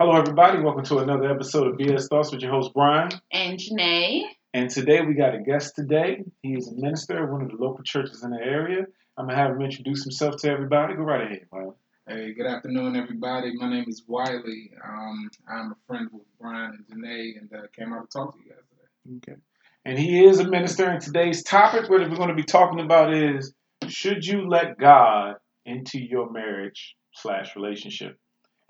Hello, everybody. Welcome to another episode of BS Thoughts with your host, Brian. And Janae. And today we got a guest today. He is a minister of one of the local churches in the area. I'm going to have him introduce himself to everybody. Go right ahead, Wiley. Hey, good afternoon, everybody. My name is Wiley. Um, I'm a friend with Brian and Janae, and uh, came out to talk to you guys today. Okay. And he is a minister. And today's topic, what we're going to be talking about is should you let God into your marriage slash relationship?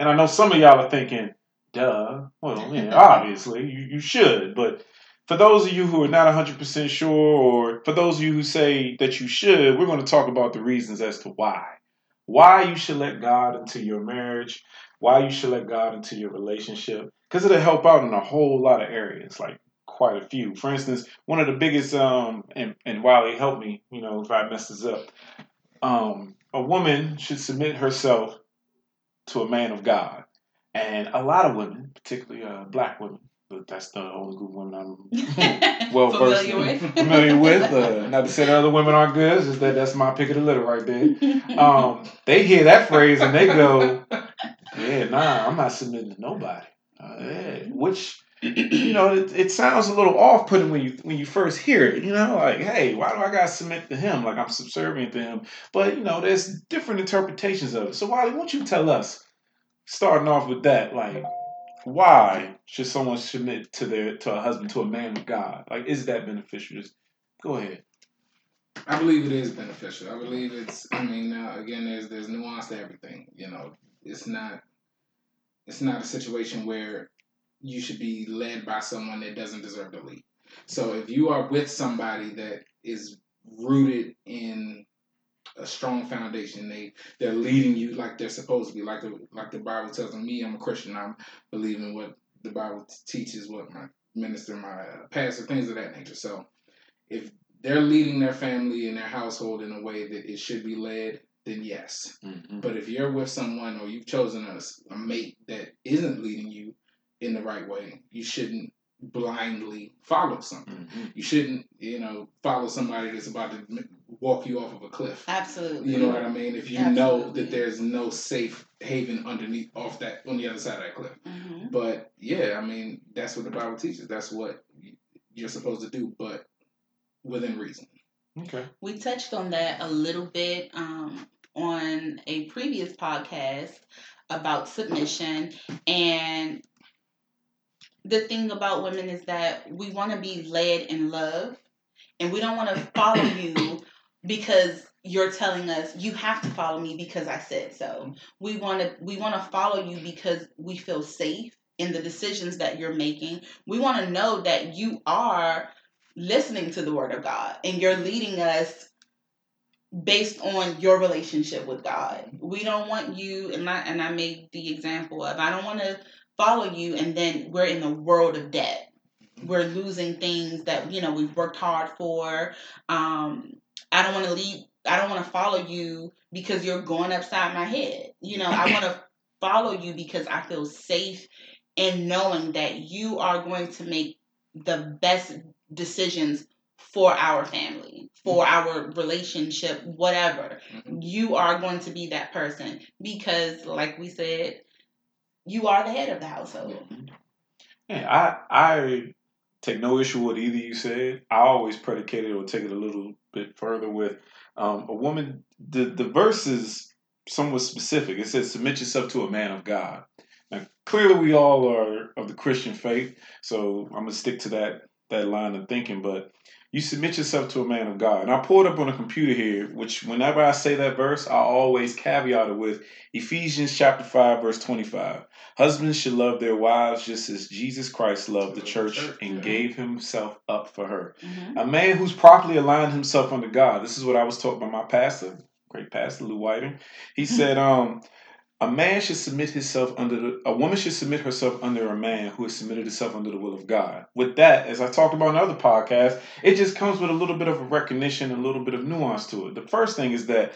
And I know some of y'all are thinking, duh. Well, yeah, obviously, you, you should. But for those of you who are not 100% sure, or for those of you who say that you should, we're going to talk about the reasons as to why. Why you should let God into your marriage, why you should let God into your relationship, because it'll help out in a whole lot of areas, like quite a few. For instance, one of the biggest, um, and, and Wiley help me, you know, if I mess this up, um, a woman should submit herself to a man of God. And a lot of women, particularly uh, black women, but that's the only group of women I'm well versed Familiar with. familiar with. Uh, not to say that other women aren't good, it's just that that's my pick of the litter right there. Um, they hear that phrase and they go, "Yeah, nah, I'm not submitting to nobody." Uh, yeah. Which you know, it, it sounds a little off-putting when you when you first hear it. You know, like, hey, why do I gotta submit to him? Like I'm subservient to him. But you know, there's different interpretations of it. So, Wiley, won't you tell us, starting off with that, like, why should someone submit to their to a husband to a man of God? Like, is that beneficial? Just go ahead. I believe it is beneficial. I believe it's. I mean, uh, again, there's there's nuance to everything. You know, it's not it's not a situation where you should be led by someone that doesn't deserve to lead. So if you are with somebody that is rooted in a strong foundation, they they're leading you like they're supposed to be, like the like the Bible tells them. Me, I'm a Christian. I'm believing what the Bible teaches, what my minister, my uh, pastor, things of that nature. So if they're leading their family and their household in a way that it should be led, then yes. Mm-hmm. But if you're with someone or you've chosen a, a mate that isn't leading you in the right way, you shouldn't blindly follow something. Mm-hmm. You shouldn't, you know, follow somebody that's about to walk you off of a cliff. Absolutely. You know what I mean? If you know that there's no safe haven underneath, off that, on the other side of that cliff. hmm But yeah, I mean, that's what the Bible teaches. That's what you're supposed to do, but within reason. Okay. We touched on that a little bit um, on a previous podcast about submission. And the thing about women is that we want to be led in love and we don't want to follow you because you're telling us you have to follow me because I said so. We want to we want to follow you because we feel safe in the decisions that you're making. We want to know that you are listening to the word of God and you're leading us based on your relationship with God. We don't want you and I and I made the example of I don't want to follow you and then we're in the world of debt. We're losing things that you know we've worked hard for. Um, I don't want to leave. I don't want to follow you because you're going upside my head. You know, I want to follow you because I feel safe in knowing that you are going to make the best decisions for our family, for our relationship, whatever. Mhm. You are going to be that person because, like we said, you are the head of the household. Yeah, I I take no issue with either you said. I always predicate it or take it a little bit further with um, a woman. The the verse is somewhat specific. It says, "Submit yourself to a man of God." Now, clearly, we all are of the Christian faith, so I'm gonna stick to that that line of thinking. But you submit yourself to a man of God, and I pulled up on a computer here. Which, whenever I say that verse, I always caveat it with Ephesians chapter five, verse twenty-five. Husbands should love their wives just as Jesus Christ loved the church and gave himself up for her. Mhm. A man who's properly aligned himself under God. This is what I was taught by my pastor, great pastor Lou Whiting. He said, um, a man should submit himself under the, a woman should submit herself under a man who has submitted himself under the will of God. With that, as I talked about in other podcasts, it just comes with a little bit of a recognition, and a little bit of nuance to it. The first thing is that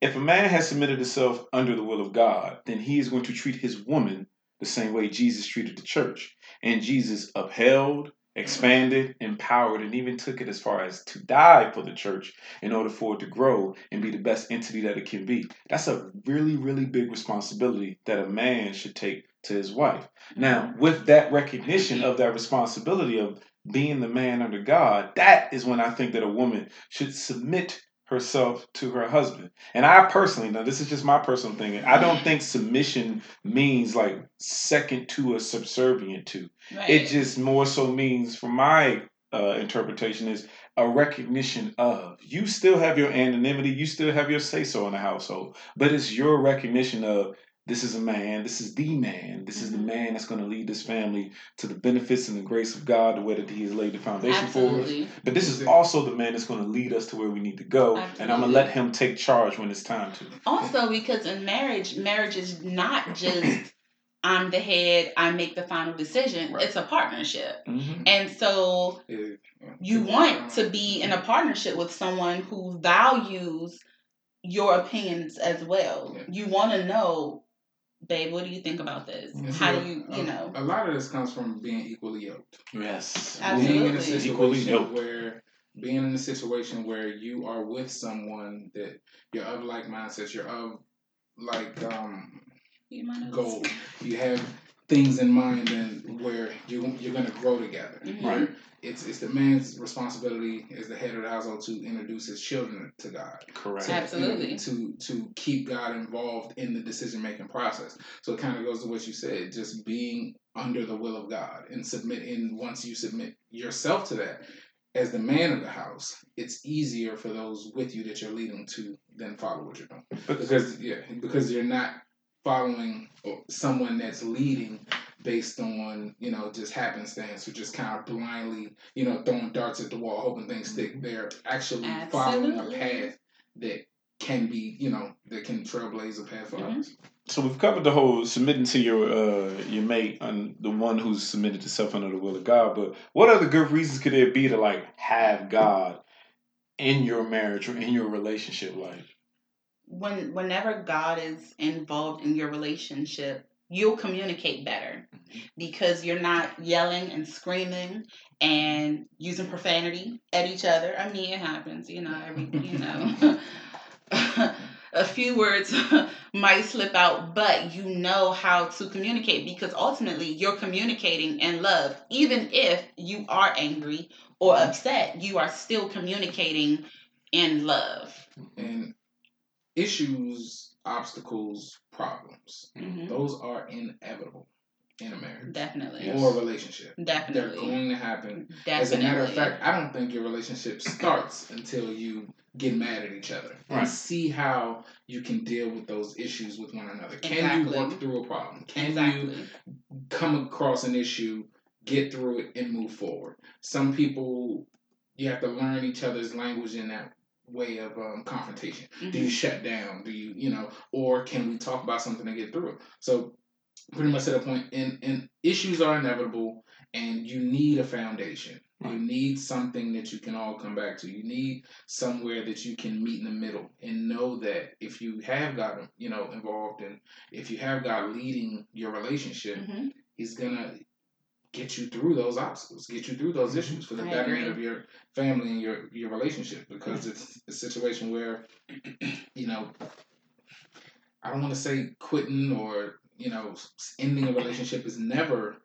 if a man has submitted himself under the will of God, then he is going to treat his woman the same way Jesus treated the church. And Jesus upheld, expanded, empowered, and even took it as far as to die for the church in order for it to grow and be the best entity that it can be. That's a really, really big responsibility that a man should take to his wife. Now, with that recognition of that responsibility of being the man under God, that is when I think that a woman should submit herself to her husband. And I personally, now this is just my personal thing, I don't think submission means like second to or subservient to. Right. It just more so means, from my uh, interpretation, is a recognition of you still have your anonymity, you still have your say so in the household, but it's your recognition of this is a man, this is the man, this is the Mhm. man that's going to lead this family to the benefits and the grace of God, the way that He has laid the foundation for us. But this is also the man that's going to lead us to where we need to go, and I'm going to let him take charge when it's time to. Also, because in marriage, marriage is not just I'm the head, I make the final decision. Right. It's a partnership. Mhm. And so Yeah, yeah. you want to be in a partnership with someone who values your opinions as well. Yeah. You want to know, babe, what do you think about this? And How so, do you, a- you know? A lot of this comes from being equally yoked. Yes. Being in a Absolutely. Equally situation yoked. where being in a situation where you are with someone that you're of like mindsets, you're of like um You have- goal. You have things in mind and where you you're gonna grow together. Mhm. Where It's it's the man's responsibility as the head of the household to introduce his children to God. Correct. to- Absolutely. to to keep God involved in the decision making process. So it kind of goes to what you said, just being under the will of God and submit. submitting. Once you submit yourself to that, as the man of the house, it's easier for those with you that you're leading to then follow what you're doing because yeah, because you're not following uh, someone that's leading based on you know just happenstance or just kind of blindly you know throwing darts at the wall hoping things stick. They're actually following a path that can be you know that can trailblaze a path for Mhm. others. So we've covered the whole submitting to your uh, your mate and the one who's submitted to self under the will of God. But what other good reasons could there be to like have God in your marriage or in your relationship life? when whenever God is involved in your relationship, you'll communicate better because you're not yelling and screaming and using profanity at each other. I mean, it happens, you know, every you know. A few words might slip out, but you know how to communicate because ultimately you're communicating in love. Even if you are angry or upset, you are still communicating in love. And issues, obstacles, problems, Mhm. those are inevitable in a marriage Definitely. Yes. or a relationship. They're going to happen. Definitely. As a matter of fact, I don't think your relationship starts until you get mad at each other Right. and see how you can deal with those issues with one another. Can Exactly. you work through a problem? Can you come across an issue, get through it, and move forward? Some people, you have to learn each other's language in that way of um, confrontation. Do Mhm. you shut down? Do you, you know, or can we talk about something and get through it? So, pretty much to the point, and, and issues are inevitable, and you need a foundation. You need something that you can all come back to. You need somewhere that you can meet in the middle and know that if you have God, you know, involved and if you have got leading your relationship, Mhm. He's gonna get you through those obstacles, get you through those issues for the I betterment agree. of your family and your your relationship. Because it's a situation where, you know, I don't want to say quitting or you know ending a relationship is never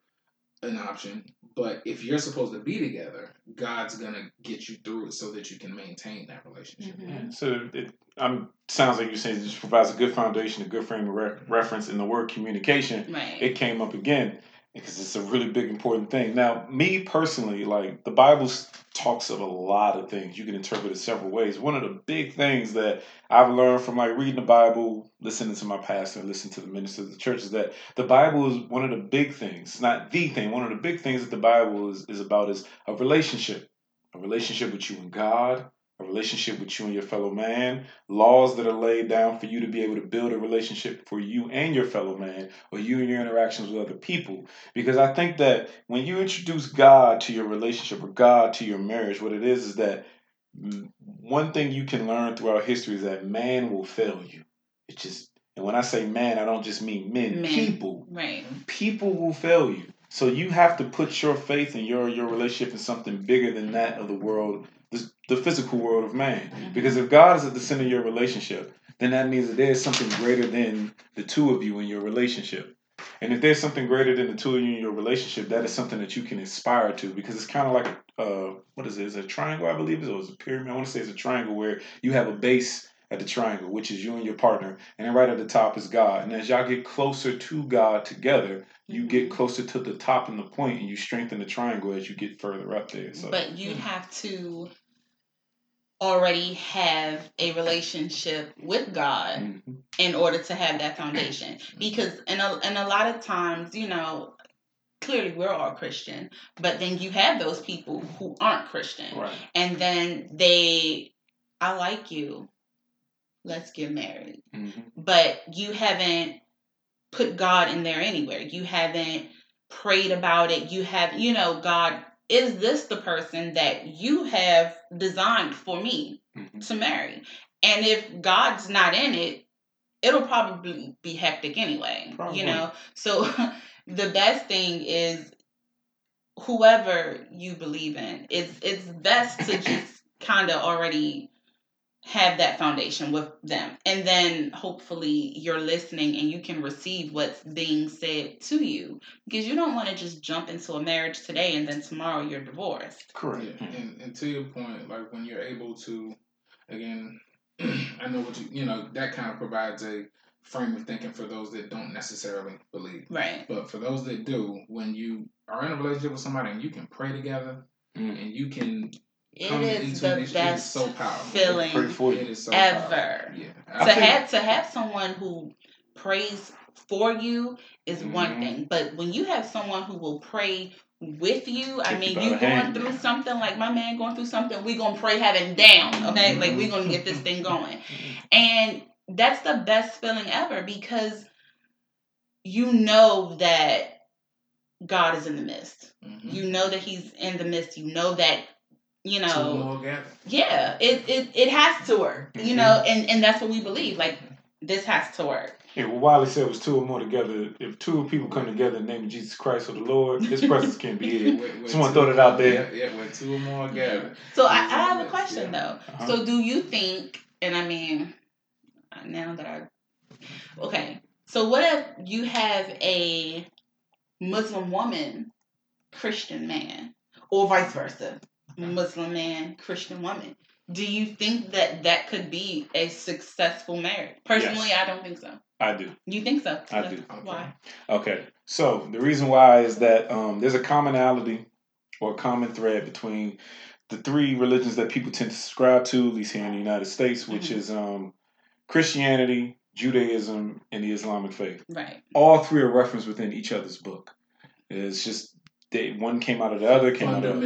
an option. But if you're supposed to be together, God's gonna get you through it so that you can maintain that relationship. Mhm. So it um, sounds like you're saying it just provides a good foundation, a good frame of re- reference in the word communication. Right. It came up again because it's a really big important thing. Now, me personally, like the Bible talks of a lot of things. You can interpret it several ways. One of the big things that I've learned from like reading the Bible, listening to my pastor, and listening to the ministers of the church is that the Bible is one of the big things. Not the thing. One of the big things that the Bible is, is about is a relationship. A relationship with you and God, a relationship with you and your fellow man, laws that are laid down for you to be able to build a relationship for you and your fellow man, or you and your interactions with other people. Because I think that when you introduce God to your relationship or God to your marriage, what it is is that one thing you can learn throughout history is that man will fail you. It just, and when I say man, I don't just mean men, Men. people right. people will fail you. So you have to put your faith and your your relationship in something bigger than that of the world, the, physical world of man. Mhm. Because if God is at the center of your relationship, then that means that there's something greater than the two of you in your relationship. And if there's something greater than the two of you in your relationship, that is something that you can aspire to because it's kind of like uh, what is it? Is it a triangle? I believe it is, or is it a pyramid? I want to say it's a triangle where you have a base at the triangle, which is you and your partner, and then right at the top is God. And as y'all get closer to God together, you get Mhm. closer to the top and the point, and you strengthen the triangle as you get further up there. So, But you'd have to already have a relationship with God Mhm. in order to have that foundation. Because in a, in a lot of times, you know, clearly we're all Christian, but then you have those people who aren't Christian. right, And then they, I like you, let's get married. hmm But you haven't put God in there anywhere. You haven't prayed about it. You have, you know, God, is this the person that you have designed for me hmm to marry? And if God's not in it, it'll probably be hectic anyway. Probably. You know? So the best thing is whoever you believe in, it's it's best to just kind of already have that foundation with them. And then hopefully you're listening and you can receive what's being said to you. Because you don't want to just jump into a marriage today and then tomorrow you're divorced. correct. Yeah, and, and to your point, like when you're able to, again, I know what you, you know, that kind of provides a frame of thinking for those that don't necessarily believe. Right. But for those that do, when you are in a relationship with somebody and you can pray together Mm. and you can It come is into the it, it is best so powerful. Feeling for you. so ever. Yeah. To think- have to have someone who prays for you is one Mhm. thing, but when you have someone who will pray with you, I Take you mean, by you the going hand. through something like my man going through something, we gonna pray heaven down, okay? Mhm. Like we gonna get this thing going, and that's the best feeling ever because you know that God is in the midst. Mhm. You know that He's in the midst. You know that you Two know more gather. yeah it, it it has to work you Mhm. know and and that's what we believe like this has to work Yeah, well, Wiley said it was two or more together. If two people come together in the name of Jesus Christ or the Lord, His presence can't be here. Where- where Someone two- throw that out there. Yeah, yeah, where two or more gather. so i, I He's in the have a question yeah. though Uh-huh. so do you think and i mean now that i okay so what if you have a muslim woman christian man or vice versa muslim man christian woman do you think that that could be a successful marriage personally Yes. i don't think so I do. you think so I do. why Okay, so the reason why is that um, there's a commonality or a common thread between the three religions that people tend to subscribe to, at least here in the United States, which Mhm. is um, Christianity, Judaism, and the Islamic faith. right All three are referenced within each other's book. It's just they, one came out of the other, came out of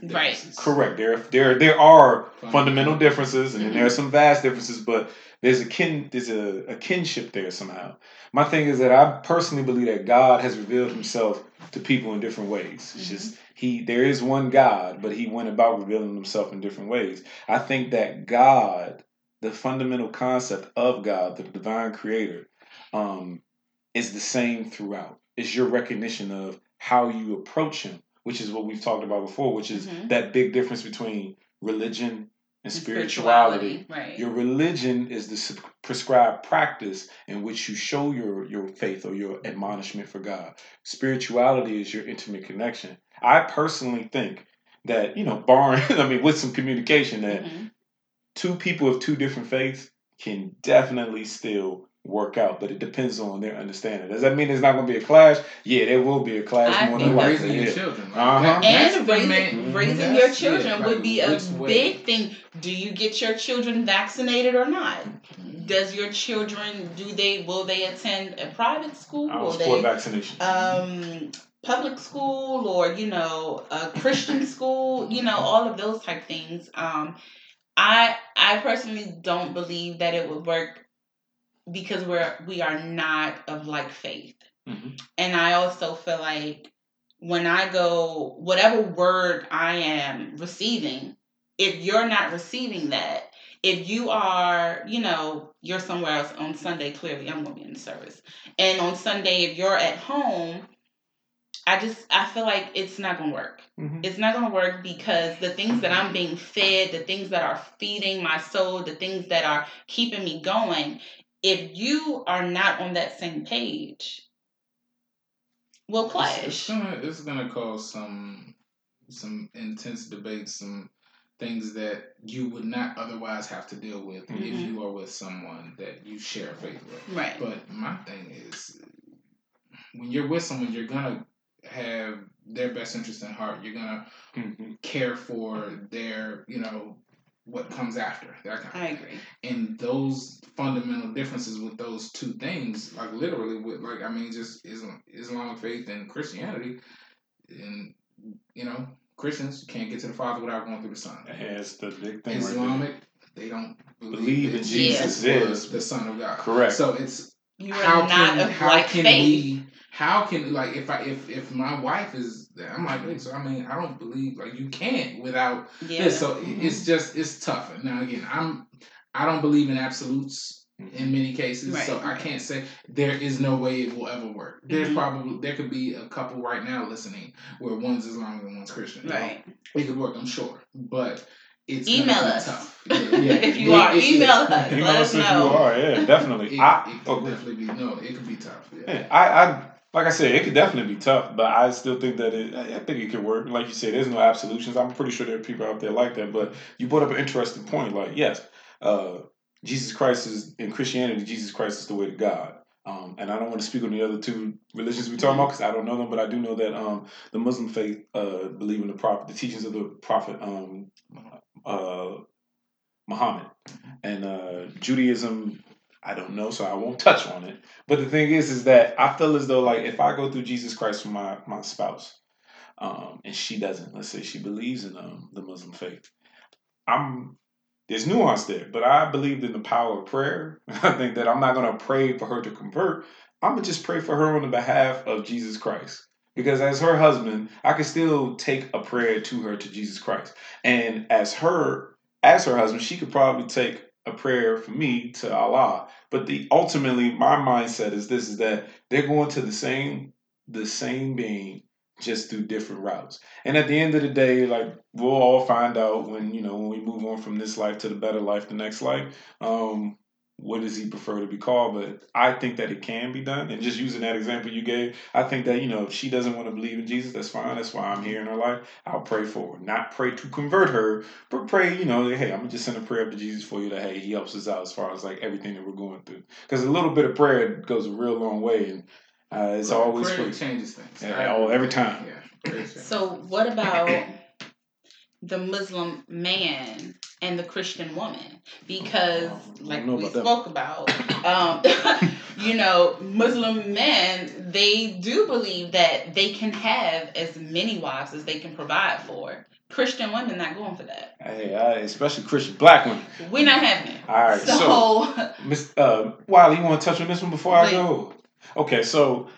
Fundamental Right. Correct. There, there, there are Fundamental fundamental differences, and then there are Mhm. some vast differences, but there's a kin, there's a, a kinship there somehow. My thing is that I personally believe that God has revealed Himself to people in different ways. It's Mhm. just He, there is one God, but He went about revealing Himself in different ways. I think that God, the fundamental concept of God, the divine Creator, um, is the same throughout. It's your recognition of how you approach Him, which is what we've talked about before, which is Mhm. that big difference between religion and And spirituality. right Your religion is the prescribed practice in which you show your, your faith or your admonishment for God. Spirituality is your intimate connection. I personally think that, you know, barring, I mean, with some communication, that Mhm. two people of two different faiths can definitely still work out, but it depends on their understanding. Does that mean there's not going to be a clash? Yeah, there will be a clash I more think than But likely. raising your yeah. children. Like, Uh-huh. and raising, main- raising that's your it, children like, would be a which way? big thing. Do you get your children vaccinated or not? Does your children do they will they attend a private school? I Will support they vaccination. um public school or you know a Christian school? You know all of those type things. Um, I I personally don't believe that it would work because we're we are not of like faith. Mhm. And I also feel like when I go, whatever word I am receiving, if you're not receiving that, if you are, you know, you're somewhere else on Sunday, clearly I'm going to be in the service. And on Sunday, if you're at home, I just I feel like it's not gonna work. Mhm. It's not gonna work because the things that I'm being fed, the things that are feeding my soul, the things that are keeping me going, if you are not on that same page, we'll It's, clash. it's gonna it's gonna cause some some intense debates, some things that you would not otherwise have to deal with if Mhm. you are with someone that you share faith with. Right. But my thing is, when you're with someone, you're gonna have their best interest in heart. You're gonna Mhm. care for their, you know, what comes after that kind of I agree. and those fundamental differences with those two things, like literally with like I mean, just Islam, Islamic faith and Christianity, and you know, Christians can't get to the Father without going through the Son. Yeah, it's the big thing. right Islamic, they don't believe, Believe in Jesus Jesus is- was the Son of God. Correct. So it's You how not can of how like can faith. we how can like if I if if my wife is I'm like hey, so I mean I don't believe like you can't without Yeah. this. So Mhm. it's just it's tough. Now again, I'm I don't believe in absolutes in many cases, so I can't say there is no way it will ever work. There's Mhm. probably there could be a couple right now listening where one's Islamic and one's Christian. you know? Right. it could work, I'm sure, but it's Email us. tough. Yeah, yeah. if you It- are, it- email it- us. Email Let us us if you know. are. Yeah, definitely. It, I, it oh, could go ahead. definitely be no. It could be tough. Yeah. Yeah, I, I, like I said, it could definitely be tough, but I still think that it, I think it could work. Like you said, there's no absolutions. I'm pretty sure there are people out there like that, but you brought up an interesting point. Like, yes, uh, Jesus Christ is in Christianity. Jesus Christ is the way to God. Um, and I don't want to speak on the other two religions we're talking about because I don't know them, but I do know that um, the Muslim faith uh, believe in the prophet, the teachings of the prophet um, uh, Muhammad, and uh, Judaism. I don't know, so I won't touch on it. But the thing is, is that I feel as though like if I go through Jesus Christ for my my spouse, um, and she doesn't, let's say she believes in um, the Muslim faith, I'm there's nuance there, but I believed in the power of prayer. I think that I'm not gonna pray for her to convert. I'm gonna just pray for her on the behalf of Jesus Christ. Because as her husband, I can still take a prayer to her to Jesus Christ. And as her as her husband, she could probably take a prayer for me to Allah. But the ultimately my mindset is this is that they're going to the same the same being just through different routes. And at the end of the day, like we'll all find out when, you know, when we move on from this life to the better life, the next life, um, what does he prefer to be called? But I think that it can be done. And just using that example you gave, I think that, you know, if she doesn't want to believe in Jesus, that's fine. That's why I'm here in her life. I'll pray for her. Not pray to convert her, but pray, you know, hey, I'm gonna just send a prayer up to Jesus for you that hey, he helps us out as far as like everything that we're going through. Because a little bit of prayer goes a real long way and uh, it's Prayer- always prayer free. changes things. Yeah, I oh, every time. Yeah. So what about the Muslim man and the Christian woman? Because Oh, don't like we about spoke about, um, you know, Muslim men they do believe that they can have as many wives as they can provide for. Christian women not going for that. Hey, I, especially Christian black women. We're not having it. All right, so, so, Miss uh, Wiley, you want to touch on this one before I go? Okay, so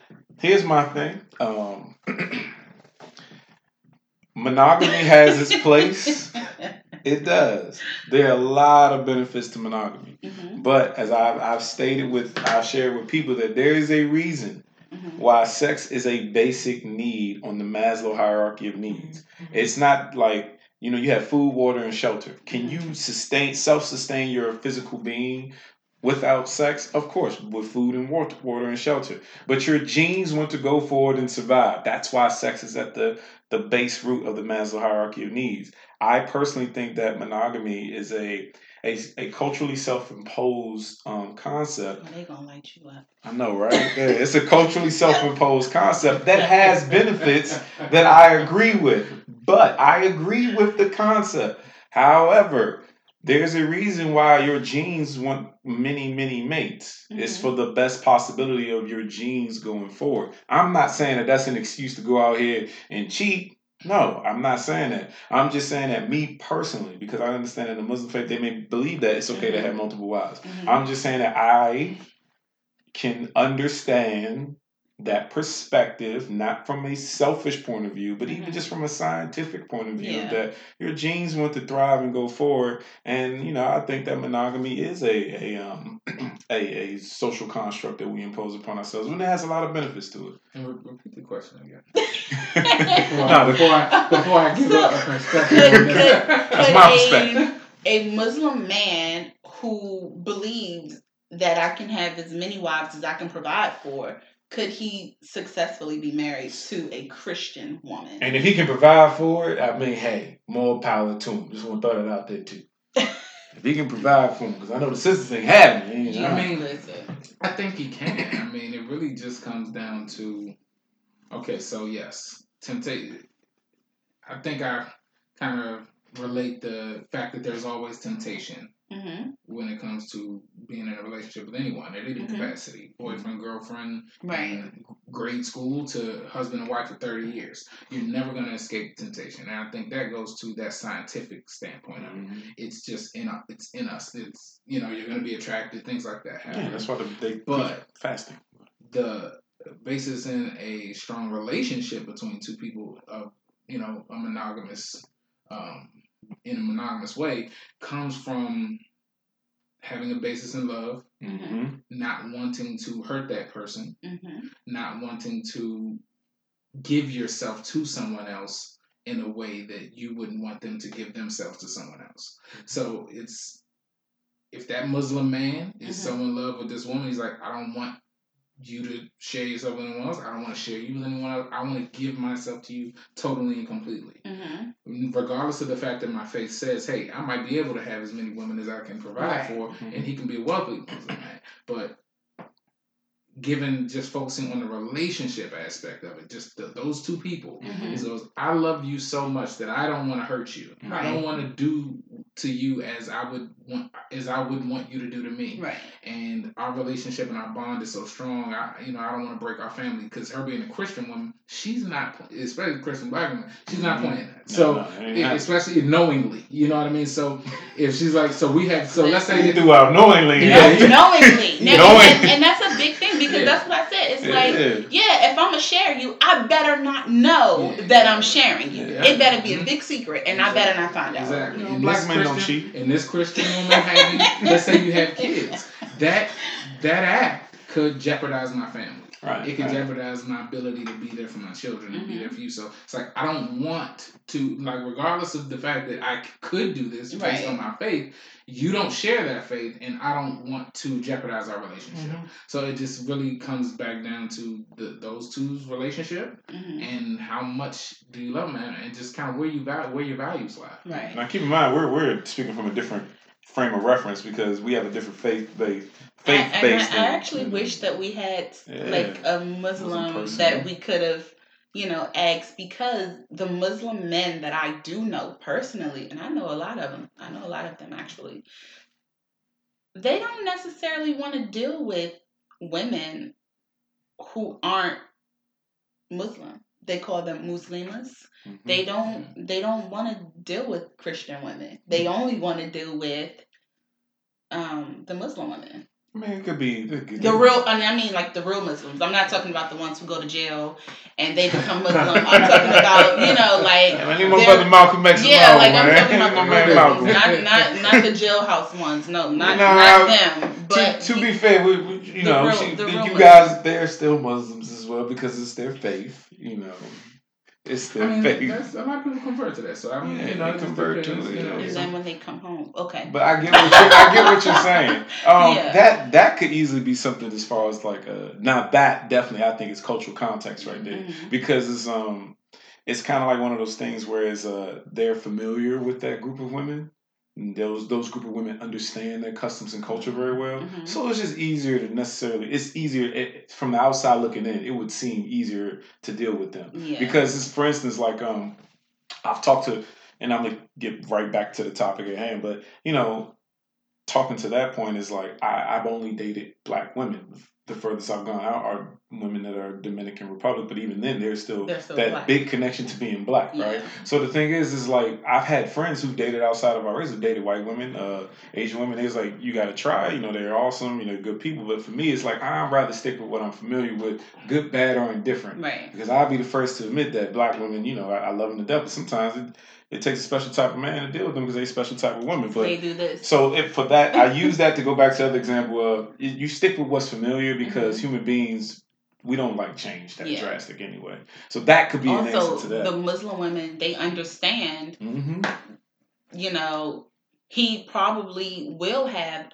here's my thing. Um, monogamy has its place. It does. There are a lot of benefits to monogamy, Mhm, but as I've, I've stated with, I've shared with people that there is a reason mhm, why sex is a basic need on the Maslow hierarchy of needs. mhm. It's not like you know you have food, water, and shelter. Can you sustain self-sustain your physical being without sex? Of course, with food and water, water and shelter. But your genes want to go forward and survive. That's why sex is at the the base root of the Maslow hierarchy of needs. I personally think that monogamy is a a, a culturally self-imposed um, concept Well, they gonna light you up. I know, right? Yeah, it's a culturally self-imposed concept that has benefits that I agree with. But I agree with the concept. However, there's a reason why your genes want many, many mates. It's Mhm. for the best possibility of your genes going forward. I'm not saying that that's an excuse to go out here and cheat. No, I'm not saying that. I'm just saying that me personally, because I understand in the Muslim faith they may believe that it's okay to Mhm. have multiple wives. Mhm. I'm just saying that I can understand that perspective, not from a selfish point of view, but even Mhm. just from a scientific point of view, Yeah. that your genes want to thrive and go forward. And you know, I think that monogamy is a a um a, a social construct that we impose upon ourselves, and it has a lot of benefits to it. And re- repeat the question again. No, Before, the- before I before I give So, up a perspective. could- on this. could- That's my perspective. a, a Muslim man who believes that I can have as many wives as I can provide for, could he successfully be married to a Christian woman? And if he can provide for it, I mean, hey, more power to him. Just want to throw that out there too. if he can provide for him, because I know the sisters ain't having it. You know? I mean, listen. I think he can. I mean, it really just comes down to okay. So yes, temptation. I think I kind of relate the fact that there's always temptation hmm when it comes to being in a relationship with anyone at any Mhm. capacity boyfriend girlfriend Right. grade school to husband and wife for 30 years you're never going to escape temptation and i think that goes to that scientific standpoint of it Mhm. it's just in us it's in us it's you know you're going to be attracted things like that happen Yeah, that's why they, they But- fasting. the basis in a strong relationship between two people of you know a monogamous um, in a monogamous way comes from having a basis in love Mm-hmm. not wanting to hurt that person hmm not wanting to give yourself to someone else in a way that you wouldn't want them to give themselves to someone else so it's if that muslim man is Mhm. so in love with this woman he's like i don't want you to share yourself with anyone else. I don't want to share you with anyone else. I want to give myself to you totally and completely. hmm Regardless of the fact that my faith says, hey, I might be able to have as many women as I can provide Right. for, Mhm. and he can be a wealthy Muslim man. But given just focusing on the relationship aspect of it, just the, those two people, Mhm. he goes, I love you so much that I don't want to hurt you. I don't want to do to you as I would want as I would want you to do to me Right. and our relationship and our bond is so strong. I, you know, I don't want to break our family because her being a Christian woman, she's not, especially a Christian black woman, she's not Mhm. playing that. So, No, no, it ain't happening. especially knowingly, you know what I mean. So, if she's like, so we have, so let's say You that, threw out knowingly. Yeah, Yes, yeah. knowingly. And, and that's a big thing because Yeah. that's what I said. It's like, Yeah. yeah, if I'm gonna share you, I better not know Yeah. that I'm sharing you. Yeah. It better be a Mhm. big secret, and I better not find out. exactly. You know, And black this men don't cheat. And this Christian woman having, let's say you have kids, that that act could jeopardize my family. Right. it can right. jeopardize my ability to be there for my children and be Mhm. there for you. So it's like I don't want to like, regardless of the fact that I could do this based on my faith, you don't share that faith, and I don't want to jeopardize our relationship. Mhm. So it just really comes back down to the, those two's relationship Mhm. and how much do you love man, and just kind of where you val- where your values lie. Right. Now keep in mind we're we're speaking from a different frame of reference because we have a different faith based faith based. I, I actually wish that we had Yeah. like a Muslim Muslim that we could have, you know, asked because the Muslim men that I do know personally, and I know a lot of them, I know a lot of them actually, they don't necessarily want to deal with women who aren't Muslim. They call them Muslimas. Mhm. They don't. They don't want to deal with Christian women. They only want to deal with um, the Muslim women. I mean, it could be it could- The real, I mean, I mean, like the real Muslims. I'm not talking about the ones who go to jail and they become Muslim. I'm talking about, you know, like Yeah, man, need my they're- Malcolm X. yeah, Malcolm, like I'm talking about the man real Malcolm. Muslims, not not not the jailhouse ones. No, not Nah, not them. But to, to be fair, we, we, you know, real- she, the you guys, they're still Muslims as well because it's their faith. You know, it's their I mean, faith. that's, a lot of people convert to that. So I mean, Yeah, you know, they convert to depends, it, you know, and then when they come home, okay. But I get what you're, I get what you're saying. Um, Yeah. That that could easily be something as far as like uh now that definitely I think it's cultural context right there Mhm. because it's um it's kind of like one of those things where it's uh they're familiar with that group of women. Those those group of women understand their customs and culture very well, Mhm. so it's just easier to necessarily. It's easier it, from the outside looking in. It would seem easier to deal with them Yeah. because it's for instance like um I've talked to and I'm gonna get right back to the topic at hand, but you know, talking to that point is like I, I've only dated black women the furthest I've gone out are women that are Dominican Republic, but even then, there's still, still that black. big connection to being black, right? So the thing is, is like I've had friends who've dated outside of our race, who've dated white women, uh, Asian women. It's like you got to try. You know, they're awesome. You know, good people. But for me, it's like I'd rather stick with what I'm familiar with, good, bad, or indifferent. Right. Because I'll be the first to admit that black women, you know, I, I love them to death. But sometimes it, it takes a special type of man to deal with them because they're a special type of woman. But they do this. so if for that, I use that to go back to the other example of you stick with what's familiar because human beings we don't like change that Mm-hmm. Yeah. drastic anyway. So that could be an also, answer to that. the Muslim women they understand. hmm You know, he probably will have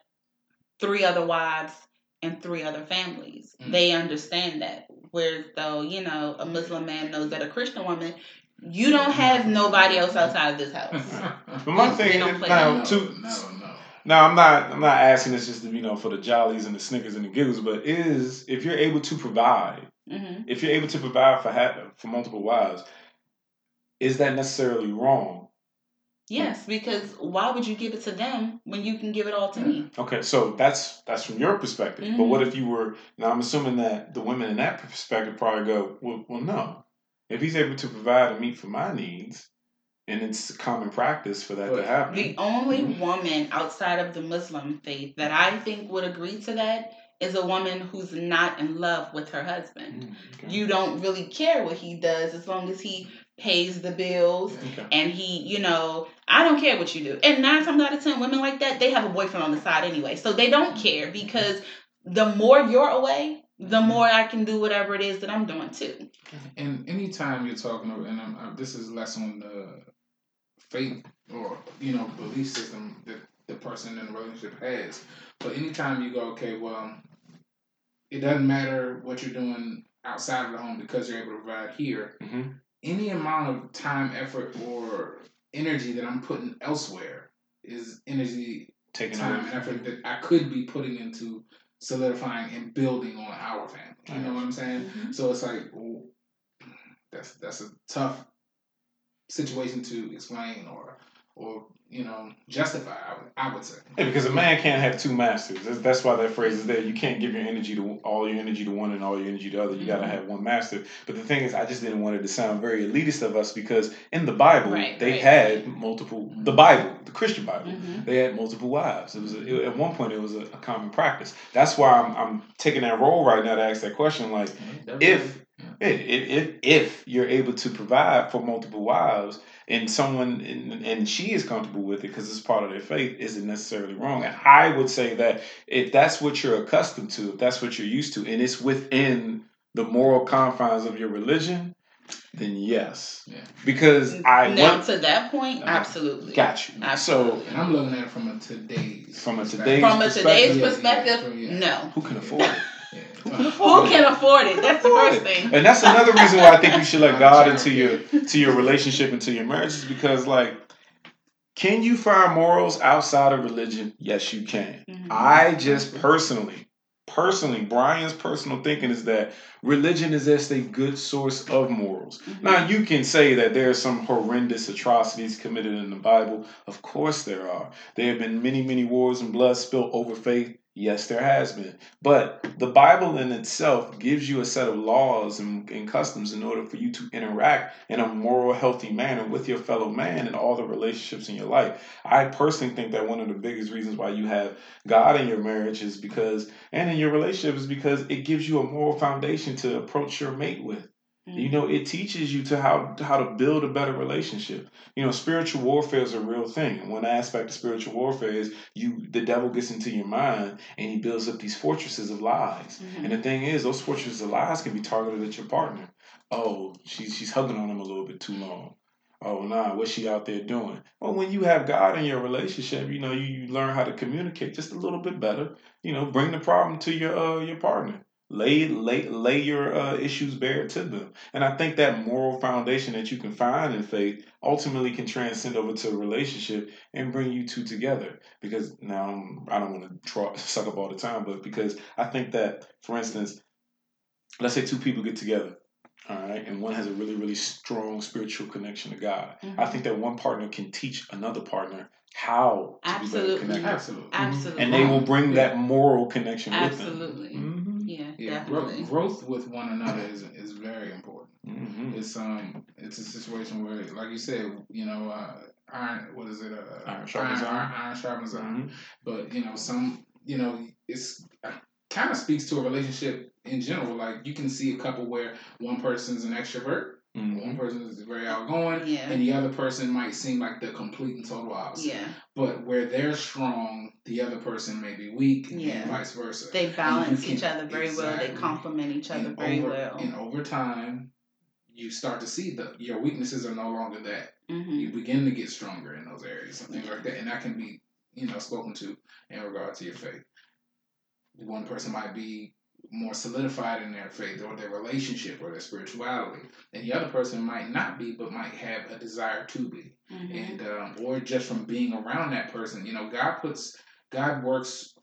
three other wives and three other families. Mm. They understand that. Whereas though, you know, a Muslim man knows that a Christian woman, you don't have nobody else outside of this house. But my thing is now no, no, no. now I'm not I'm not asking this just to you know for the jollies and the snickers and the giggles, but is if you're able to provide, hmm if you're able to provide for ha- for multiple wives, is that necessarily wrong? Yes, because why would you give it to them when you can give it all to me? Okay, so that's that's from your perspective. But what if you were now? I'm assuming that the women in that perspective probably go, well, well, no. If he's able to provide a meet for my needs, and it's common practice for that to happen. The only woman outside of the Muslim faith that I think would agree to that is a woman who's not in love with her husband. Mm, okay. You don't really care what he does as long as he pays the bills Okay. and he, you know, I don't care what you do. And nine times out of ten, women like that, they have a boyfriend on the side anyway. So they don't care because the more you're away, the more I can do whatever it is that I'm doing too. And anytime you're talking, about, and I'm, I'm, this is less on the faith or you know belief system that the person in the relationship has, but anytime you go, okay, well, it doesn't matter what you're doing outside of the home because you're able to provide here. Mhm. Any amount of time, effort, or energy that I'm putting elsewhere is energy, Taking time, away. and effort that I could be putting into solidifying and building on our family. You know what I'm saying? Mm-hmm. So it's like well, that's that's a tough situation to explain or or you know justify. I would, I would say. Yeah, because a man can't have two masters. That's, that's why that phrase is there. You can't give your energy to all your energy to one and all your energy to other. You got to have one master. But the thing is, I just didn't want it to sound very elitist of us because in the Bible Right, they right. had multiple. The Bible, the Christian Bible, Mhm. they had multiple wives. It was a, it- at one point it was a, a common practice. That's why I'm, I'm taking that role right now to ask that question. Like, if if, if if you're able to provide for multiple wives and someone and, and she is comfortable with it because it's part of their faith isn't necessarily wrong and i would say that if that's what you're accustomed to if that's what you're used to and it's within the moral confines of your religion then yes Yeah. because i now want to that point, Uh, absolutely. got you so Absolutely. and I'm looking at it from a today's From a perspective. today's From a perspective- today's Yeah, yeah, perspective, no. who can afford it Yeah. Who can afford it? That's the first thing. And that's another reason why I think you should let God into your to your relationship into your marriage is because like can you find morals outside of religion? Yes, you can. Mhm. I just personally, personally, Brian's personal thinking is that religion is just a good source of morals. Mhm. Now you can say that there are some horrendous atrocities committed in the Bible. Of course there are. There have been many, many wars and blood spilled over faith. Yes, there has been. But the Bible in itself gives you a set of laws and, and customs in order for you to interact in a moral, healthy manner with your fellow man and all the relationships in your life. I personally think that one of the biggest reasons why you have God in your marriage is because, and in your relationship, is because it gives you a moral foundation to approach your mate with. Mm-hmm. You know, it teaches you to how how to build a better relationship. You know, spiritual warfare is a real thing. One aspect of spiritual warfare is you the devil gets into your mind and he builds up these fortresses of lies. Mhm. And the thing is, those fortresses of lies can be targeted at your partner. Oh, she's she's hugging on him a little bit too long. Oh nah, what's she out there doing? Well, when you have God in your relationship, you know you, you learn how to communicate just a little bit better. You know, bring the problem to your uh, your partner. Lay lay lay your uh, issues bare to them, and I think that moral foundation that you can find in faith ultimately can transcend over to a relationship and bring you two together. Because now I'm, I don't want to try, suck up all the time, but because I think that, for instance, let's say two people get together, all right, and one has a really really strong spiritual connection to God. I Mhm. think that one partner can teach another partner how to be better Absolutely. connected. Absolutely. Absolutely. And they will bring that moral connection with them. Absolutely. Yeah. yeah, Definitely. growth, growth with one another is is very important. Mhm. It's um, it's a situation where, like you said, you know, uh, iron. What is it? Uh, Iron sharpens iron, iron. iron sharpens iron. Mhm. But you know, some, you know, it's kind of speaks to a relationship in general. Like you can see a couple where one person's an extrovert, one Mhm. person is very outgoing, Yeah. and the other person might seem like the complete and total opposite. Yeah. But where they're strong, the other person may be weak, Yeah. and vice versa. They balance can- each other very well. They complement each other and very over, well. And over time, you start to see that your weaknesses are no longer that. hmm You begin to get stronger in those areas and things like that. And that can be, you know, spoken to in regard to your faith. One person might be more solidified in their faith or their relationship or their spirituality, and the other person might not be, but might have a desire to be. Hmm and um, or just from being around that person you know god puts god works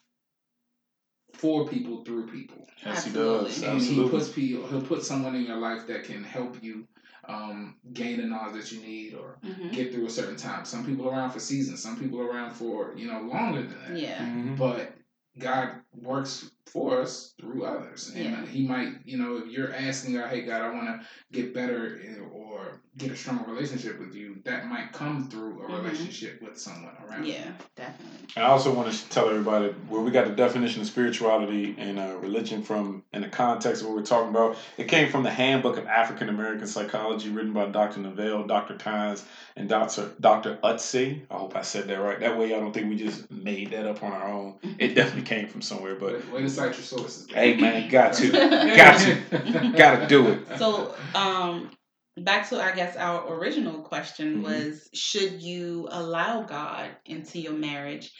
for people through people. Yes, he does. and he puts people he'll put someone in your life that can help you um, gain the knowledge that you need or hmm get through a certain time. Some people around for seasons. Some people around for you know longer than that. Yeah. Mhm. but God works for us through others, and Yeah. He might, you know, if you're asking God, "Hey, God, I want to get better eh, or get a stronger relationship with you," that might come through a Mhm. relationship with someone around. you. Yeah. Definitely. I also want to tell everybody where we got the definition of spirituality and uh, religion from in the context of what we're talking about. It came from the Handbook of African American Psychology, written by Dr. Neville, Dr. Tynes, and Dr. Dr. Utsey. I hope I said that right. That way, I don't think we just made that up on our own. It definitely came from somewhere. But Way, way to cite your sources. hey, man, got to, got to, got to do it. So, um, back to I guess our original question Mhm. was: Should you allow God into your marriage?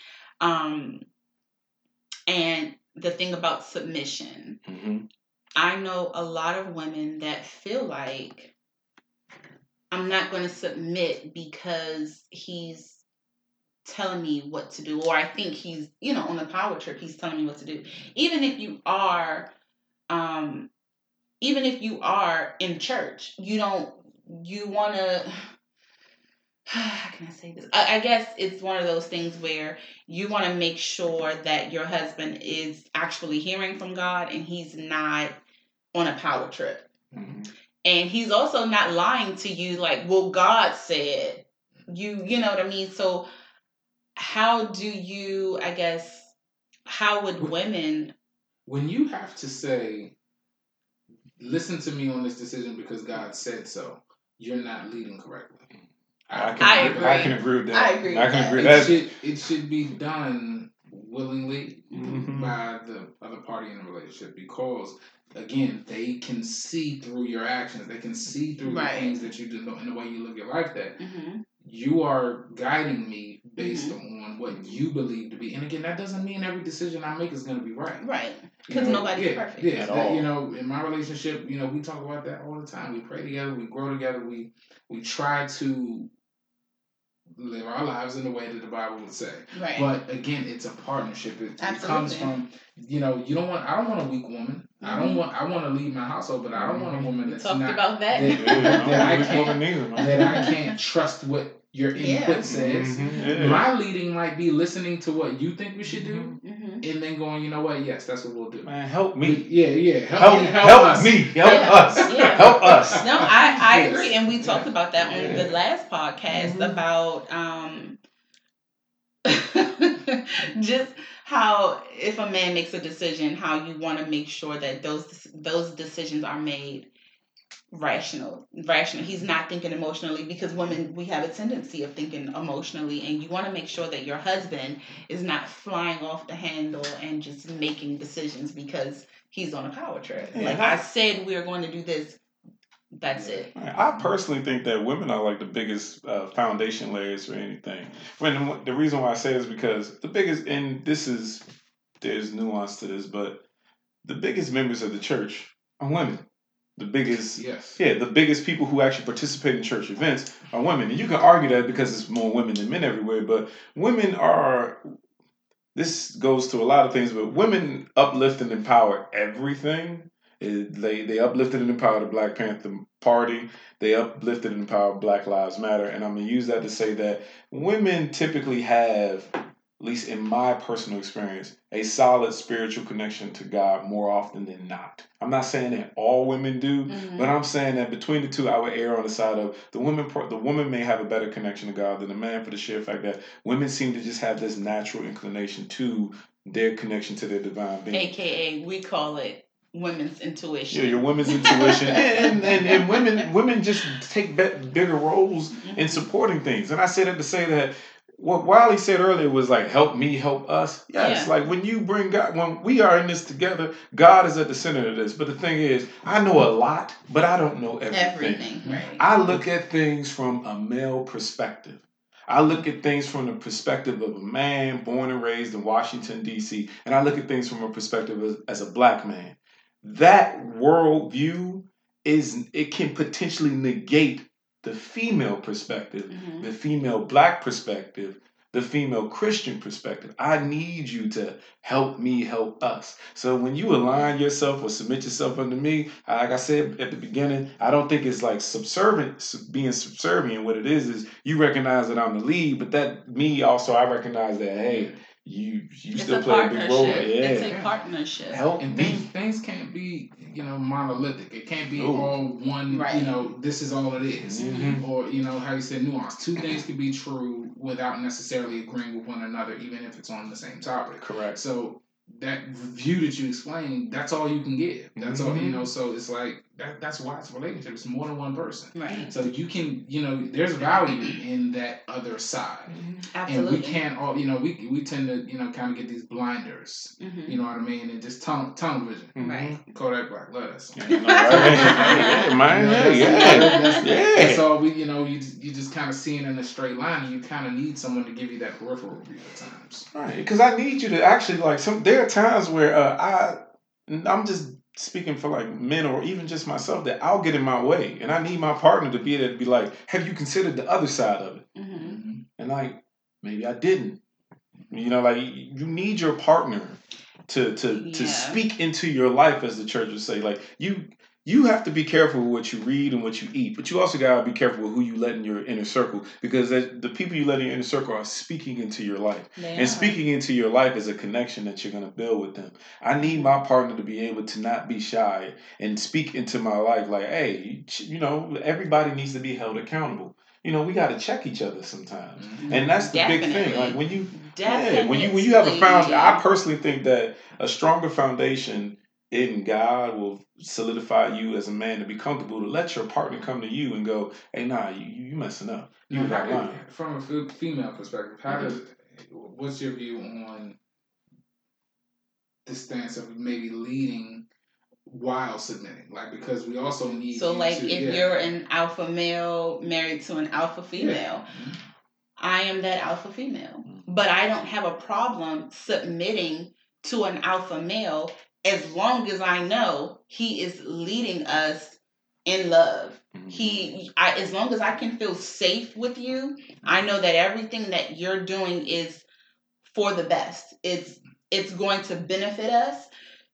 Um, and the thing about submission, hmm I know a lot of women that feel like I'm not going to submit because he's telling me what to do, or I think he's, you know, on the power trip, he's telling me what to do. Even if you are, um, even if you are in church, you don't, you want to. How can I say this? I, I guess it's one of those things where you want to make sure that your husband is actually hearing from God and he's not on a power trip. hmm And he's also not lying to you like, well, God said. You you know what I mean? So how do you, I guess, how would women when you have to say, "Listen to me on this decision because God said so," you're not leading correctly. I can, I agree, I can agree with that. I agree I with can that. agree. It That, should it should be done willingly Mhm. by the other party in the relationship because again they can see through your actions they can see through Right. the things that you do in the way you live your life that Mhm. you are guiding me based Mm-hmm. on what you believe to be and again that doesn't mean every decision I make is going to be right right? You Because know, nobody's yeah, perfect. Yeah, At that- all. you know, in my relationship, you know, we talk about that all the time. We pray together, we grow together, we we try to live our lives in the way that the Bible would say. Right. But again, it's a partnership. It, it comes from you know, you don't want. I don't want a weak woman. I don't Mhm. want. I want to leave my household, but I don't want a woman we that's talked not about that. that- yeah, that I I can't- woman neither, that I can't trust what your input Yeah. says. Mhm, yeah. My leading might be listening to what you think we should do, hmm and then going, you know what? Yes, that's what we'll do. Man, help We- me. yeah, yeah. Help, Help, me, help, us. me. Help Yeah, us. yeah. Help us. No, I, I Yes. agree. And we talked Yeah. about that on the last podcast Mhm. about um just how if a man makes a decision, how you want to make sure that those those decisions are made rational rational. He's not thinking emotionally because women we have a tendency of thinking emotionally and you want to make sure that your husband is not flying off the handle and just making decisions because he's on a power trip. Yeah, like I- i said we are going to do this. That's it. I personally think that women are like the biggest uh, foundation layers for anything. When the reason why I say is because the biggest, and this is there's nuance to this, but the biggest members of the church are women. The biggest, Yes. yeah, the biggest people who actually participate in church events are women, and you can argue that because it's more women than men everywhere. But women are. This goes to a lot of things, but women uplift and empower everything. It, they they uplifted and empowered the Black Panther Party. They uplifted and empowered Black Lives Matter. And I'm gonna use that to say that women typically have at least in my personal experience, a solid spiritual connection to God more often than not. I'm not saying that all women do, Mhm. but I'm saying that between the two, I would err on the side of the woman. The woman may have a better connection to God than the man for the sheer fact that women seem to just have this natural inclination to their connection to their divine being. AKA, we call it women's intuition. Yeah, your women's intuition, and, and, and women women just take bigger roles in Mhm. supporting things. And I say that to say that what Wiley said earlier was like, help me, help us. Yes, Yeah. like when you bring God, when we are in this together, God is at the center of this. But the thing is, I know a lot, but I don't know everything. Everything, right? I look at things from a male perspective. I look at things from the perspective of a man born and raised in Washington, D.C., and I look at things from a perspective as, as a black man. That worldview is, it can potentially negate the female perspective, Mhm. the female black perspective, the female Christian perspective. I need you to help me help us. So when you align yourself or submit yourself unto me, like I said at the beginning, I don't think it's like subservient, being subservient. What it is is you recognize that I'm the lead, but that me also I recognize that hey, you you It's still a play a big role. Yeah, It's a partnership. help And me. things things can't be you know monolithic. It can't be Ooh. all one. Right. You know, this is all it is. Mhm. Or you know how you said nuance. Two things can be true without necessarily agreeing with one another, even if it's on the same topic. Correct. So that view that you explained, that's all you can give. That's all you Mhm. know. So it's like that. That's why it's a relationship. It's more than one person. Right. So you can, you know, there's value in that other side. Absolutely. And we can't all, you know, we we tend to, you know, kind of get these blinders. Mhm. You know what I mean? And just tunnel tunnel vision. Mhm. Right. Kodak Black, let us. Yeah, right? yeah, man. You know, that's- yeah. that's- Yeah. That's all we, you know, you just, you just kind of seeing in a straight line, and you kind of need someone to give you that peripheral view at times. Right, because I need you to actually like some. There are times where uh, I, I'm just speaking for like men or even just myself that I'll get in my way, and I need my partner to be there to be like, "Have you considered the other side of it?" Mhm. And like, maybe I didn't. You know, like you need your partner to to to speak into your life, as the church would say. Like you. You have to be careful with what you read and what you eat, but you also gotta be careful with who you let in your inner circle because the people you let in your inner circle are speaking into your life. They And speaking into your life is a connection that you're to build with them. I need my partner to be able to not be shy and speak into my life like, hey, you know, everybody needs to be held accountable. You know, we got to check each other sometimes. And that's the big thing. Like when you Definitely. yeah, when you when you have a foundation, I personally think that a stronger foundation in God will solidify you as a man to be comfortable to let your partner come to you and go, hey, nah, you you messing up. You Now, was how out did- line. from a female perspective, how Mhm. does what's your view on the stance of maybe leading while submitting? Like because we also need So, like, to- if yeah. you're an alpha male married to an alpha female, Mhm. I am that alpha female. Mhm. But I don't have a problem submitting to an alpha male as long as I know he is leading us in love. Mm-hmm. He, I, as long as I can feel safe with you, I know that everything that you're doing is for the best. It's it's going to benefit us.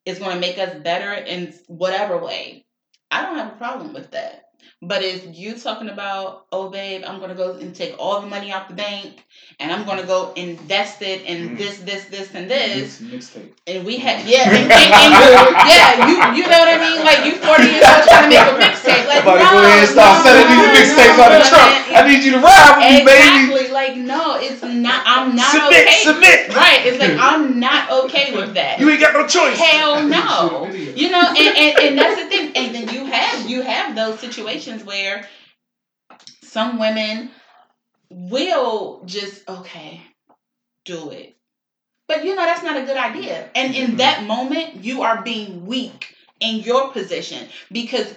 It's going to make us better in whatever way. I don't have a problem with that. But if you talking about, oh babe, I'm gonna go and take all the money out the bank and I'm gonna go invest it in Mm. this, this, this, and this, Mix, mixtape. and we had yeah, and, and, and you- yeah, you you know what I mean? Like you 40 years old trying to make a mixtape. Like I'm about to no, go ahead and start no, selling these no, mixtapes no, on the truck. I need you to ride with me, baby. Exactly. Like no, it's not. I'm not submit, okay. submit. Right. It's like I'm not okay with that. You ain't got no choice. Hell no. Shoot a video. You know, and, and, and that's the thing. And then you have you have those situations where some women will just okay, do it. But you know that's not a good idea. And in Mhm. that moment, you are being weak in your position because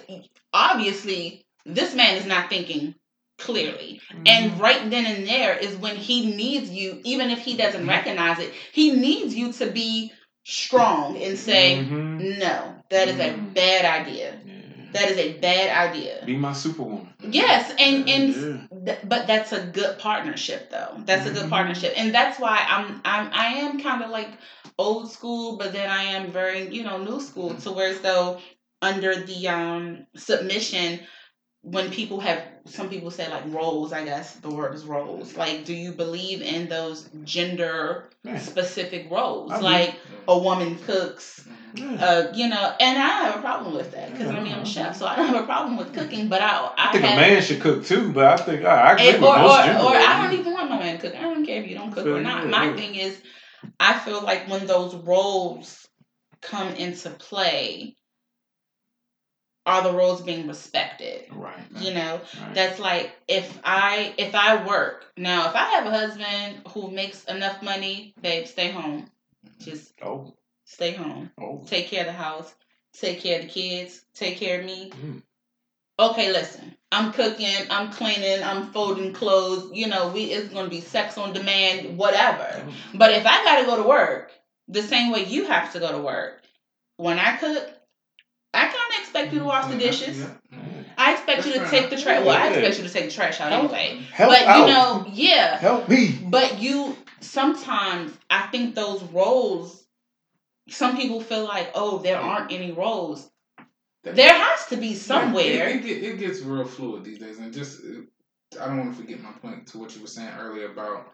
obviously this man is not thinking clearly. And right then and there is when he needs you, even if he doesn't recognize it, he needs you to be strong and say, Mhm. no, that is a Mhm. bad idea. That is a bad idea. Be my superwoman. Yes, and and Yeah. th- but that's a good partnership though. That's a good Mhm. partnership, and that's why I'm I'm I am kind of like old school, but then I am very you know new school to where though under the um submission, when people have some people say like roles, I guess the word is roles. Like, do you believe in those gender specific roles? Like a woman cooks. Yeah. uh, you know, and I don't have a problem with that because I mean I'm a chef, so I don't have a problem with cooking. But I, I, I think have, a man should cook too, but I think I, I agree and- with or, most or, or I don't even want my man to cook. I don't care if you don't cook or not. My thing is, I feel like when those roles come into play, are the roles being respected? Right. You know, right. that's like if I if I work now, if I have a husband who makes enough money, babe, stay home. Just oh, stay home. oh. Take care of the house. Take care of the kids. Take care of me. Mm. Okay, listen. I'm cooking. I'm cleaning. I'm folding clothes. You know, we it's gonna be sex on demand, whatever. But if I gotta go to work, the same way you have to go to work, when I cook, I kind of expect you to wash the dishes. I expect you to take the trash. Well, I expect you to take the trash out Help- anyway. Help but out. you know, yeah. Help me. But you sometimes I think those roles. Some people feel like, oh, there aren't any roles. There has to be somewhere. It, it, it gets real fluid these days, and just I don't want to forget my point to what you were saying earlier about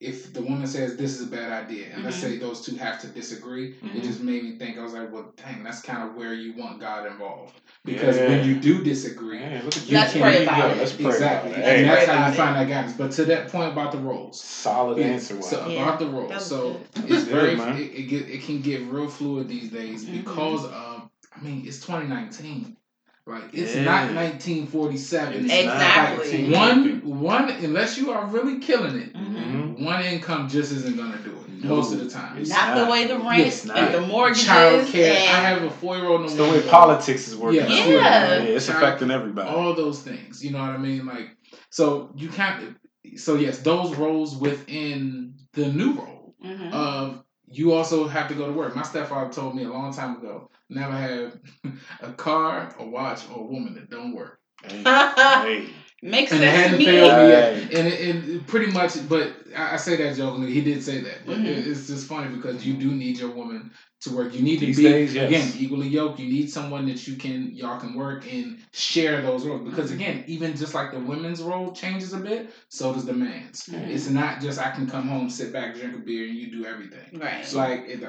if the woman says this is a bad idea, and let's Mhm. say those two have to disagree, Mhm. it just made me think. I was like, well, dang, that's kind of where you want God involved, because Yeah. when you do disagree, Man, look at you Let's can- pray about it. Let's pray exactly, about it. and Hey, that's how you about find that guidance. But to that point about the roles, solid Yeah, answer. Wow. So Yeah, about the that roles, so good. it's very it, it get it can get real fluid these days Mhm. because of I mean it's 2019, like it's Yeah. not 1947. It's Exactly. not One one unless you are really killing it, Mhm. Mhm. one income just isn't gonna do it No. most of the time. It's not, the way the It's rent not. and the mortgages Child care. and I have a four year old. It's the way politics is working. Yeah. Yeah. Yeah, it's Child- affecting everybody. all those things. You know what I mean? Like so you can't. So yes, those roles within the new role. Mhm. of you also have to go to work. My stepfather told me a long time ago, never have a car, a watch, or a woman that don't work. Hey, hey. makes And it sense to hadn't me. failed me yet. Right. And it, it pretty much, but I, I say that jokingly. He did say that, but Mhm. it, it's just funny because you do need your woman to work. You need These to be days, yes. again equally yoked. You need someone that you can y'all can work and share those roles. Because Mm-hmm. again, even just like the women's role changes a bit, so does the man's. Mhm. It's not just I can come home, sit back, drink a beer, and you do everything. Right. It's like it,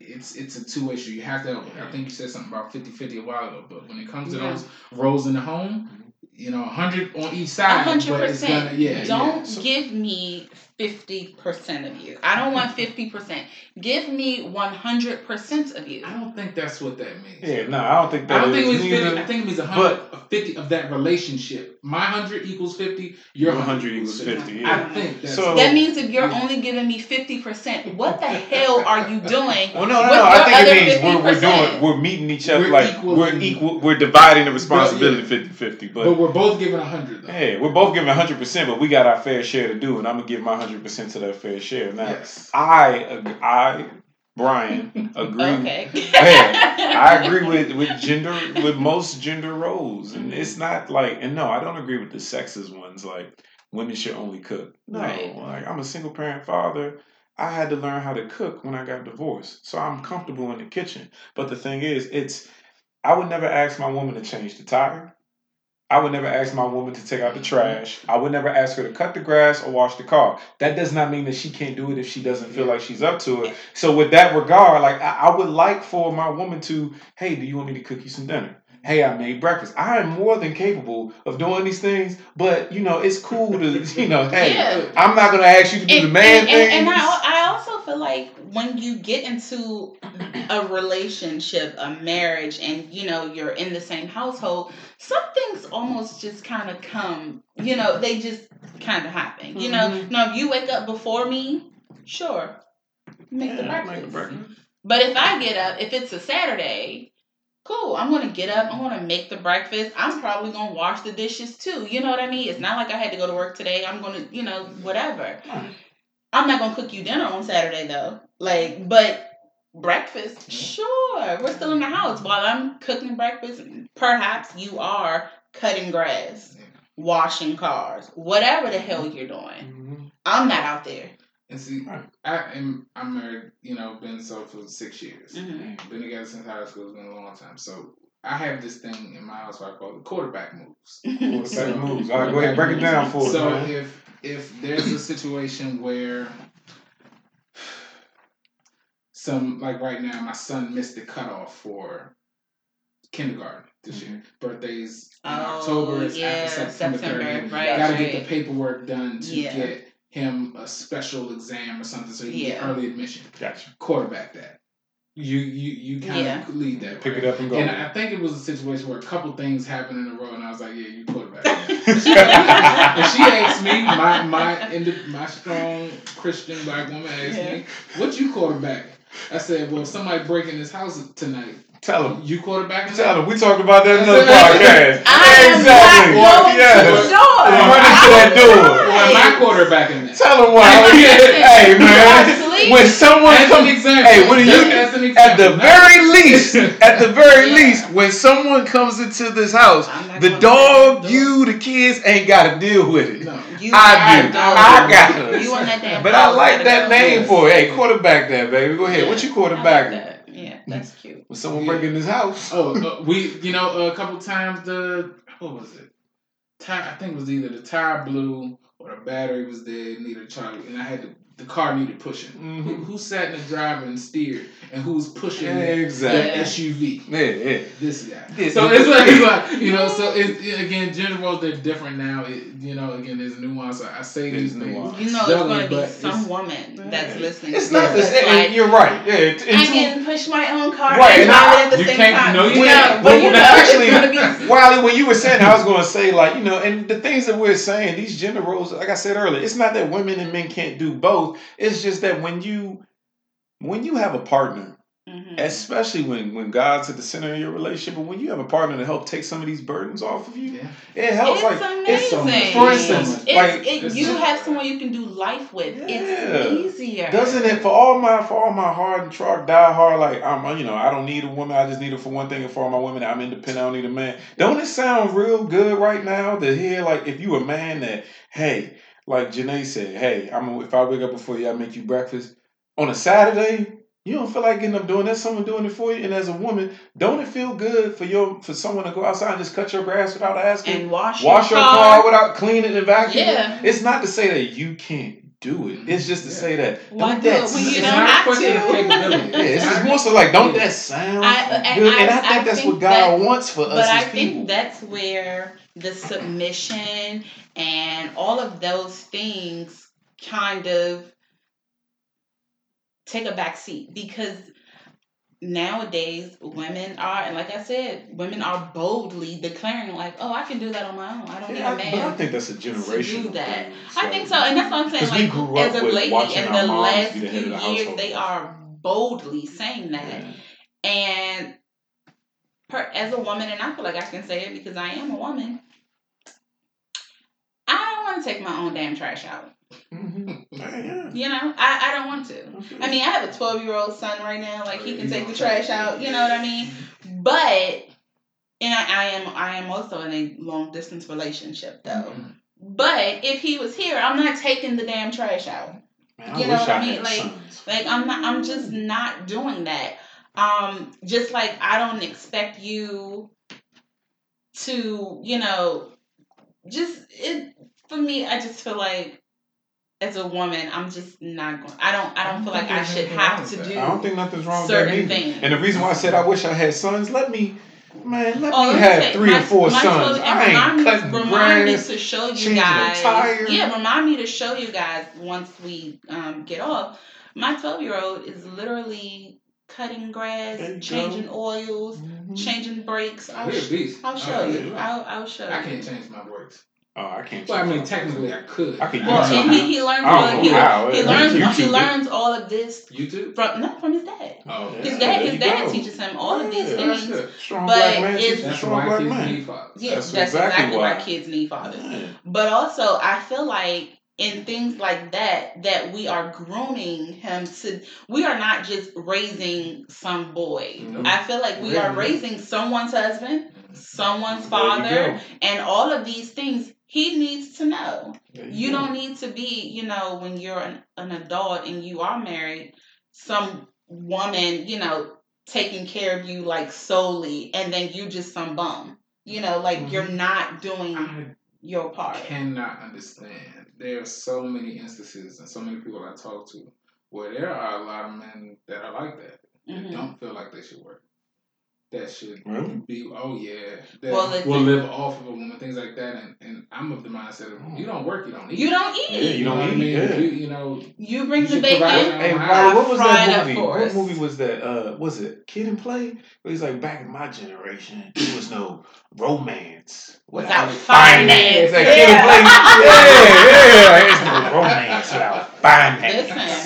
it's it's a two way street. You have to. I think you said something about 50-50 a while ago, but when it comes to Yeah. those roles in the home, you know, hundred on each side, A hundred but it's gonna percent. yeah. Don't yeah. So- give me fifty percent of you. I don't want fifty percent. Give me one hundred percent of you. I don't think that's what that means. Yeah, no, I don't think that I don't think it is means fifty. neither. I think it means a hundred, fifty of that relationship. My hundred equals fifty. Your Your hundred 100 equals 50, I yeah. think that's So- That means if you're Yeah. only giving me fifty percent, what the hell are you doing? Well, no, no, no. I think it other means we're, we're doing, we're meeting each other We're like equally- we're equal. We're dividing the responsibility yeah. 50 50. But, But we're both giving a hundred though. hey, we're both giving 100%, but we got our fair share to do, and I'm going to give my 100% to that fair share. Now, Yes. I, I, Brian, agree. Okay. Yeah, I agree with, with gender, with most gender roles. And it's mm-hmm. not like, and no, I don't agree with the sexist ones, like women should only cook. No, Right. like I'm a single parent father. I had to learn how to cook when I got divorced. So I'm comfortable in the kitchen. But the thing is, it's, I would never ask my woman to change the tire. I would never ask my woman to take out the mm-hmm. trash. I would never ask her to cut the grass or wash the car. That does not mean that she can't do it if she doesn't feel like she's up to it. So with that regard, like I, I would like for my woman to, hey, do you want me to cook you some dinner? Hey, I made breakfast. I am more than capable of doing these things, but you know, it's cool to, you know, hey, Yeah. I'm not gonna ask you to do and, the man and, things. and, and I, I also feel like when you get into a relationship, a marriage, and you know you're in the same household, some things almost just kind of come. You know, they just kind of happen. You know, Mhm. now if you wake up before me, sure, make the breakfast. make the breakfast. But if I get up, if it's a Saturday, cool. I'm gonna get up. I'm gonna make the breakfast. I'm probably gonna wash the dishes too. You know what I mean? It's not like I had to go to work today. I'm gonna, you know, whatever. I'm not gonna cook you dinner on Saturday though. Like, but breakfast, sure. We're still in the house while I'm cooking breakfast. Perhaps you are cutting grass, washing cars, whatever the hell you're doing. Mhm. I'm not out there. And see. I am I'm married, you know, been so for six years. Mhm. Been together since high school. It's been a long time. So I have this thing in my house where I call it quarterback moves. Quarterback So- moves. All right, go ahead, break it down for us, So man. if if there's a situation where some like right now, my son missed the cutoff for kindergarten this mm-hmm. year. Birthdays in Oh, October. It's yeah, after September, September, 30th. right, Got to right. get the paperwork done to Yeah. get him a special exam or something so he can get early admission. Gotcha. Quarterback that. You you you kind Yeah. of lead that. Pick it up and go. And I think it was a situation where a couple things happened in a row, and I was like, "Yeah, you quarterback." and she asked me, my my my strong Christian black woman asked Yeah. me, "What you quarterback?" I said, "Well, if somebody break in this house tonight, Tell him. you quarterback." Tell him. We talked about that in another podcast. I am not going Yes. to the door. Run into that door. Well, my quarterback in that. Tell him why. Hey man, asleep. when someone As comes, hey, what do you Just do? as an At the example. very least, at the very Yeah. least, when someone comes into this house, the gonna dog, you, the kids ain't got to deal with it. No. You I do. are I got it. You on that damn But I like that name Yes. for it. Hey, quarterback that, baby. Go ahead. What you I quarterback? like that. Yeah, that's cute. When someone Yeah. break in this house. Oh, uh, we you know a couple times the what was it? Tire, I think it was either the tire blew or the battery was dead, needed a charge, and I had to, the car needed pushing. Mhm. Who, who sat in the driver and steered, and who's pushing Yeah, exactly. that SUV? Yeah, yeah. This guy. Yeah, So it's like, it's like you know. So it, it- again, gender roles they're different now. It, you know, again, there's nuance. I, I say There's these things. nuance. You know, it's going to be some woman that's Yeah. listening. It's not this this. that's and like, you're right. Yeah. it- I can push my own car Right, and and I- drive at the you same can't- time. no, you can't. but you know, actually, it's be Wiley, when you were saying, that, I was going to say, like, you know, and the things that we're saying, these gender roles, like I said earlier, it's not that women and men can't do both. It's just that when you, when you have a partner, Mhm. especially when when God's at the center of your relationship, but when you have a partner to help take some of these burdens off of you, Yeah. it helps. It's like, amazing. it's so much. For instance, so. It's, like, it, it's you so- have someone you can do life with. Yeah. It's easier. Doesn't it for all my for all my hard and truck die hard like I'm you know I don't need a woman I just need her for one thing and for all my women I'm independent I don't need a man don't it sound real good right now to hear like if you a man that hey like Janae said hey I'm gonna, if I wake up before you I make you breakfast on a Saturday you don't feel like getting up doing that someone doing it for you and as a woman don't it feel good for your for someone to go outside and just cut your grass without asking And wash, wash your car without cleaning and vacuuming Yeah. it's not to say that you can't do it mm-hmm. it's just to Yeah. say that Why don't do that it when you It's don't not have to? yeah, it's just more so like, don't Yeah. that sound I- and good? And I, I- think I that's think what God that- wants for us But I as think people. that's where the submission and all of those things kind of take a back seat because nowadays women are and like I said, women are boldly declaring like, Oh, I can do that on my own. I don't yeah, need a but I man. think that's a to generational do that. thing. I think so, and that's what I'm saying. we Like up as of lately, in the last few the head of the years, household. they are boldly saying that. Yeah. And per, as a woman, and I feel like I can say it because I am a woman, I don't want to take my own damn trash out. Mhm. Yeah, yeah. You know, I, I don't want to. I mean, I have a 12 year old son right now. Like, he can take the trash out. You know what I mean? But, and I, I am I am also in a long distance relationship, though. But if he was here, I'm not taking the damn trash out. Man, I You know what I I mean? Like- sons. Like I'm not I'm just not doing that. Um just like I don't expect you to, you know, just it for me I just feel like as a woman I'm just not going I don't I don't feel like I should have to do I don't think nothing's wrong with that certain either. things. And the reason why I said I wish I had sons, let me, man, let Oh, me let have say, three my- or four my sons. children- I remind ain't me, cutting remind me grass. to show you changing a guys. Yeah, remind me to show you guys once we um, get off. My twelve year old is literally cutting grass, There changing go. oils, Mhm. changing brakes. I'll, sh- I'll show Oh, you. yeah. I'll, I'll show I you. I can't change my brakes. Oh, I can't. Well, I mean, technically, I could. I could Well, use and it. he, he learns all he, how. he learns YouTube he learns all of this YouTube. from not from his dad. Oh, Yeah. His dad there his dad go. teaches him all of these that's things. good. Strong But black man it's- That's strong why black kids man. need fathers. Yeah, That's that's, exactly exactly why why. kids need fathers. Yeah. But also, I feel like in things like that, that we are grooming him to. We are not just raising some boy. Nope. I feel like we are raising someone's husband, someone's father, and all of these things he needs to know. There You don't need to be, you know, when you're an, an adult and you are married, some woman, you know, taking care of you like solely, and then you just some bum. You know, like Mm-hmm. you're not doing I your part. cannot understand. There are so many instances and so many people I talk to where there are a lot of men that are like that. That Mhm. don't feel like they should work. That should Really? be oh yeah. That Well, the will thing- live off of a woman, things like that. And, and I'm of the mindset of you don't work, you don't eat. You don't eat. Yeah, you don't know what I eat, mean? yeah. You, you know, You bring You the should bacon. Hey, I Riley, what was that movie? for What movie was that? Uh, was it Kid and Play? Where he's like, back in my generation, there was no romance Without It's finance. like Kid and Play. Yeah, yeah. There's no romance without finance. Listen.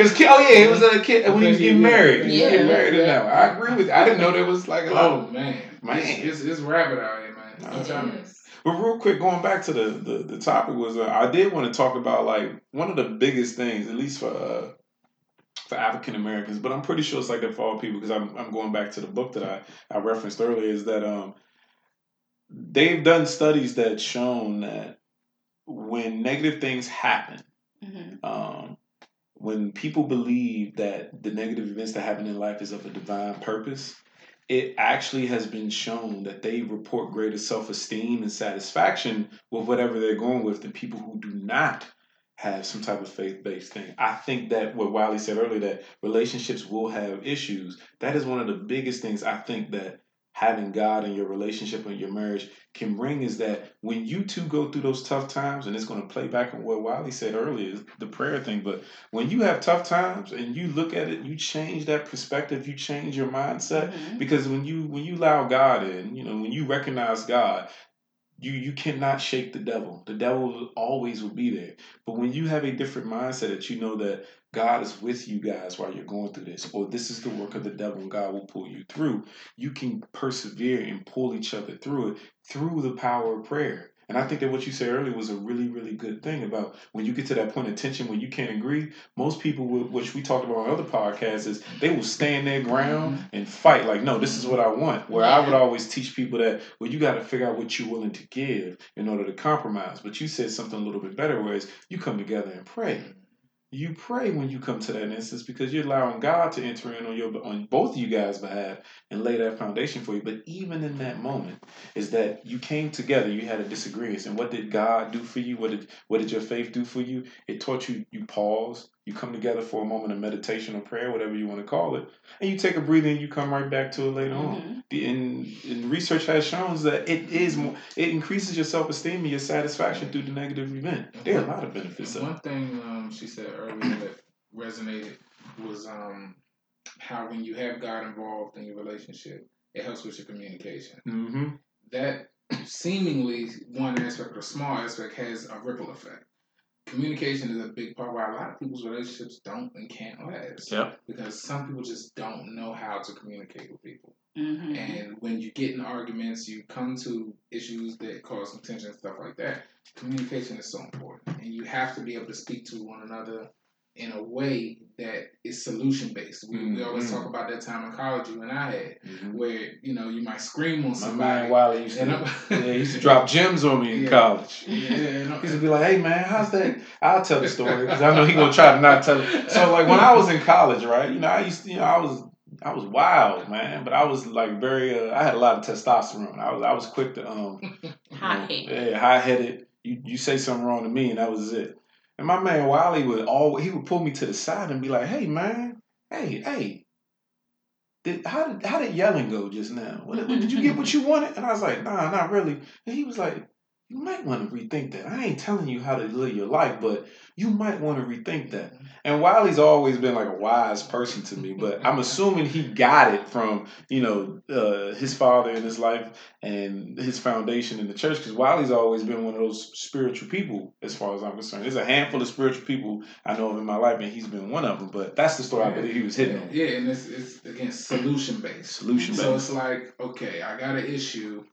Cause kid, oh yeah, it was a kid when he was getting married. He was Yeah. getting married now. I agree with. You. I didn't know there was like a lot. oh man, Man. it's, it's, it's rabbit out here, man. I'm It telling But real quick, going back to the the, the topic was, uh, I did want to talk about like one of the biggest things, at least for uh, for African Americans, but I'm pretty sure it's like that for all people because I'm I'm going back to the book that I I referenced earlier is that um they've done studies that shown that when negative things happen, Mhm. um, when people believe that the negative events that happen in life is of a divine purpose, it actually has been shown that they report greater self esteem and satisfaction with whatever they're going with than people who do not have some type of faith based thing. I think that what Wiley said earlier, that relationships will have issues, that is one of the biggest things I think that having God in your relationship and your marriage can bring is that when you two go through those tough times, and it's going to play back on what Wiley said earlier, the prayer thing, but when you have tough times and you look at it, you change that perspective, you change your mindset, Mhm. because when you when you allow God in, you know, when you recognize God, you you cannot shake the devil. The devil always will be there. But when you have a different mindset that you know that God is with you guys while you're going through this, or this is the work of the devil and God will pull you through, you can persevere and pull each other through it through the power of prayer. And I think that what you said earlier was a really, really good thing about when you get to that point of tension when you can't agree. Most people, will, which we talked about on other podcasts, is they will stand their ground mm-hmm. and fight. Like, no, this is what I want. Where I would always teach people that, well, you got to figure out what you're willing to give in order to compromise. But you said something a little bit better, whereas you come together and pray. Mm-hmm. You pray when you come to that instance because you're allowing God to enter in on your on both of you guys' behalf and lay that foundation for you. But even in that moment, is that you came together, you had a disagreement, and what did God do for you? What did what did your faith do for you? It taught you you pause, you come together for a moment of meditation or prayer, whatever you want to call it, and you take a breather and you come right back to it later on. Mhm. The and, and research has shown that it is more, it increases your self esteem and your satisfaction through the negative event. There are a lot of benefits And of it. one thing um, she said earlier that resonated was um, how when you have God involved in your relationship, it helps with your communication. Mm-hmm. That seemingly one aspect or small aspect has a ripple effect. Communication is a big part why a lot of people's relationships don't and can't last. Yep. Because some people just don't know how to communicate with people. Mm-hmm. And when you get in arguments, you come to issues that cause some tension and stuff like that. Communication is so important. And you have to be able to speak to one another in a way that is solution based. We, we always talk about that time in college you and I had, Mm-hmm. where, you know, you might scream on My somebody. man Wiley used to, yeah, he used to drop gems on me in Yeah. college. yeah, and He used to be like, "Hey man, how's that?" I'll tell the story because I know he gonna try to not tell it. So like when I was in college, right? You know, I used to, you know, I was I was wild, man, but I was like very. Uh, I had a lot of testosterone. I was I was quick to um Hot-headed. Yeah, high headed. You you say something wrong to me, and that was it. And my man Wiley would all he would pull me to the side and be like, "Hey man, hey hey." Did, how did how did yelling go just now? Did you get what you wanted? And I was like, nah, not really. And he was like, you might want to rethink that. I ain't telling you how to live your life, but you might want to rethink that. And Wiley's always been like a wise person to me, but I'm assuming he got it from you know uh, his father in his life and his foundation in the church. Because Wiley's always been one of those spiritual people, as far as I'm concerned. There's a handful of spiritual people I know of in my life, and he's been one of them. But that's the story I believe he was hitting on. Yeah, and it's, it's again solution based. Solution based. So it's like, okay, I got an issue.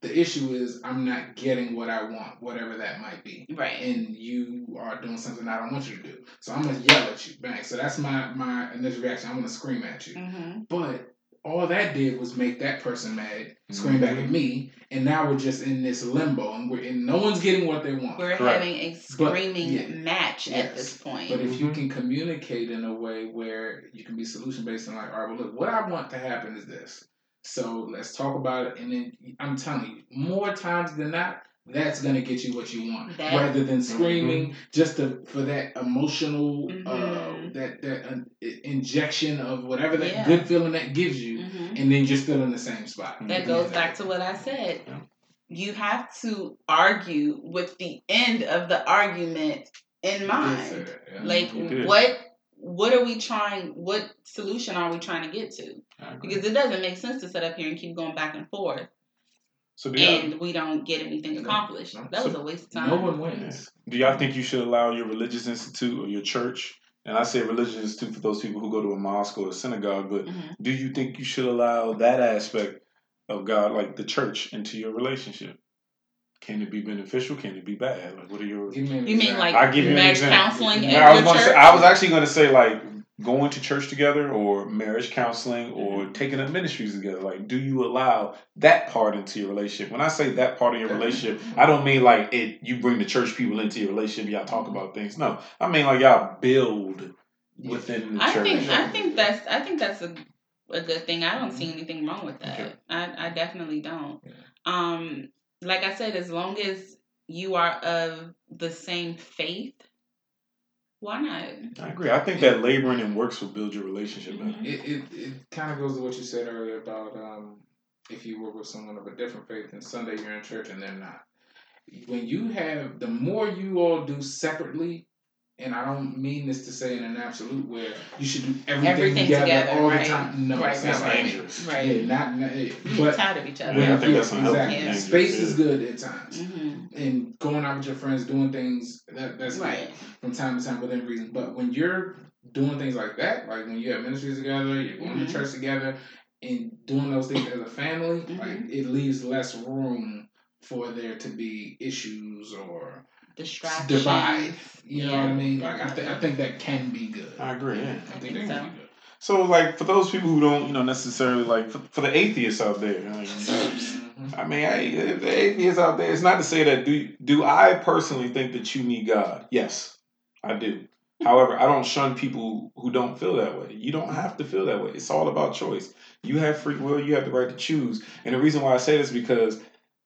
The issue is I'm not getting what I want, whatever that might be. Right. And you are doing something I don't want you to do. So I'm gonna yell at you, bang. So that's my my initial reaction. I'm gonna scream at you. hmm But all that did was make that person mad, scream back Mm-hmm. at me, and now we're just in this limbo, and we're and no one's getting what they want. We're Correct. having a But- screaming yeah. match at this point. But if you Mhm. can communicate in a way where you can be solution based and like, all right, well, look, what I want to happen is this. So let's talk about it, and then I'm telling you, more times than not, that's gonna get you what you want, That- rather than screaming just to, for that emotional, uh, Mhm. that that uh, injection of whatever that Yeah. good feeling that gives you, Mhm. and then you're still in the same spot. That goes back to what I said. Yeah. You have to argue with the end of the argument in mind. Yeah. Like what what are we trying what solution are we trying to get to? I agree. Because it doesn't make sense to sit up here and keep going back and forth So do y'all, and we don't get anything accomplished. no. That was a waste of time. no one wins. do y'all think you should allow your religious institute or your church? And I say religious institute for those people who go to a mosque or a synagogue, but Mhm. do you think you should allow that aspect of God, like the church, into your relationship? Can it be beneficial? Can it be bad? Like, what are your? Give me an You mean like I'll give you an marriage example. counseling in Yeah, I was church? say, I was actually going to say like going to church together or marriage counseling or Mm-hmm. taking up ministries together. Like, do you allow that part into your relationship? When I say that part of your relationship, I don't mean like it. You bring the church people into your relationship. Y'all talk about things. No, I mean like y'all build within the I church. think I think that's I think that's a a good thing. I don't Mm-hmm. see anything wrong with that. Okay. I, I definitely don't. Um, like I said, as long as you are of the same faith, why not? I agree. I think that laboring and works will build your relationship better. Mhm. It it, it kind of goes to what you said earlier about um, if you work with someone of a different faith and Sunday you're in church and they're not. When you have the more you all do separately, and I don't mean this to say in an absolute where you should do everything, Everything together, together, all right. the time. No, Right, it's right, not right. dangerous. Right. Yeah, not, not yeah. But tired of each other. Yeah, I think that's yeah, unhealthy. exactly. Dangerous, Space is good at times, hmm and going out with your friends, doing things that that's good Right. from time to time within reason. But when you're doing things like that, like when you have ministries together, you're going Mhm. to church together, and doing those things as a family, like Mhm. it leaves less room for there to be issues or Distractions. divide. You know what I mean? Like I think I think that can be good. I agree. Yeah. I think think that so. can be good. So, like, for those people who don't, you know, necessarily like, for, for the atheists out there, like, Mhm. I mean, hey, the atheists out there, it's not to say that do do I personally think that you need God? Yes, I do. However, I don't shun people who don't feel that way. You don't have to feel that way. It's all about choice. You have free will. You have the right to choose. And the reason why I say this is because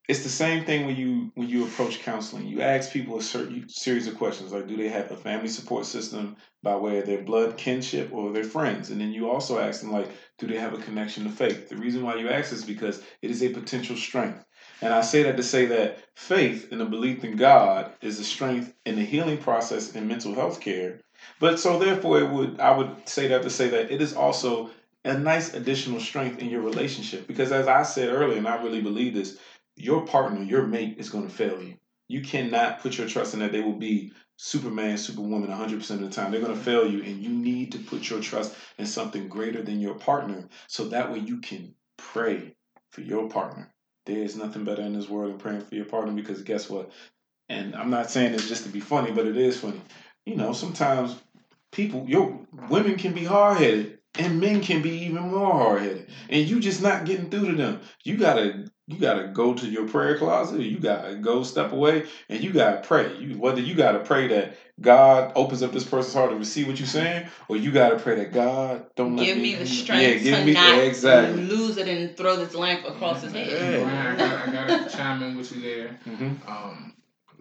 it's the same thing when you when you approach counseling. You ask people a certain series of questions like, do they have a family support system by way of their blood kinship or their friends? And then you also ask them like, do they have a connection to faith? The reason why you ask is because it is a potential strength. And I say that to say that faith and the belief in God is a strength in the healing process in mental health care. But so therefore it would I would say that to say that it is also a nice additional strength in your relationship. Because as I said earlier, and I really believe this, your partner, your mate is going to fail you. You cannot put your trust in that they will be Superman, Superwoman 100% of the time. They're going to fail you, and you need to put your trust in something greater than your partner so that way you can pray for your partner. There is nothing better in this world than praying for your partner because guess what? And I'm not saying this just to be funny, but it is funny. You know, sometimes people, your women can be hard headed, and men can be even more hard headed, and you just not getting through to them. You gotta, you gotta go to your prayer closet. You gotta go step away, and you gotta pray. You whether you gotta pray that God opens up this person's heart to receive what you're saying, or you gotta pray that God don't let Give me the strength yeah, give to me not exactly. lose it and throw this lamp across his head. Yeah. Brian, I got, I got to chime in with you there. hmm Um,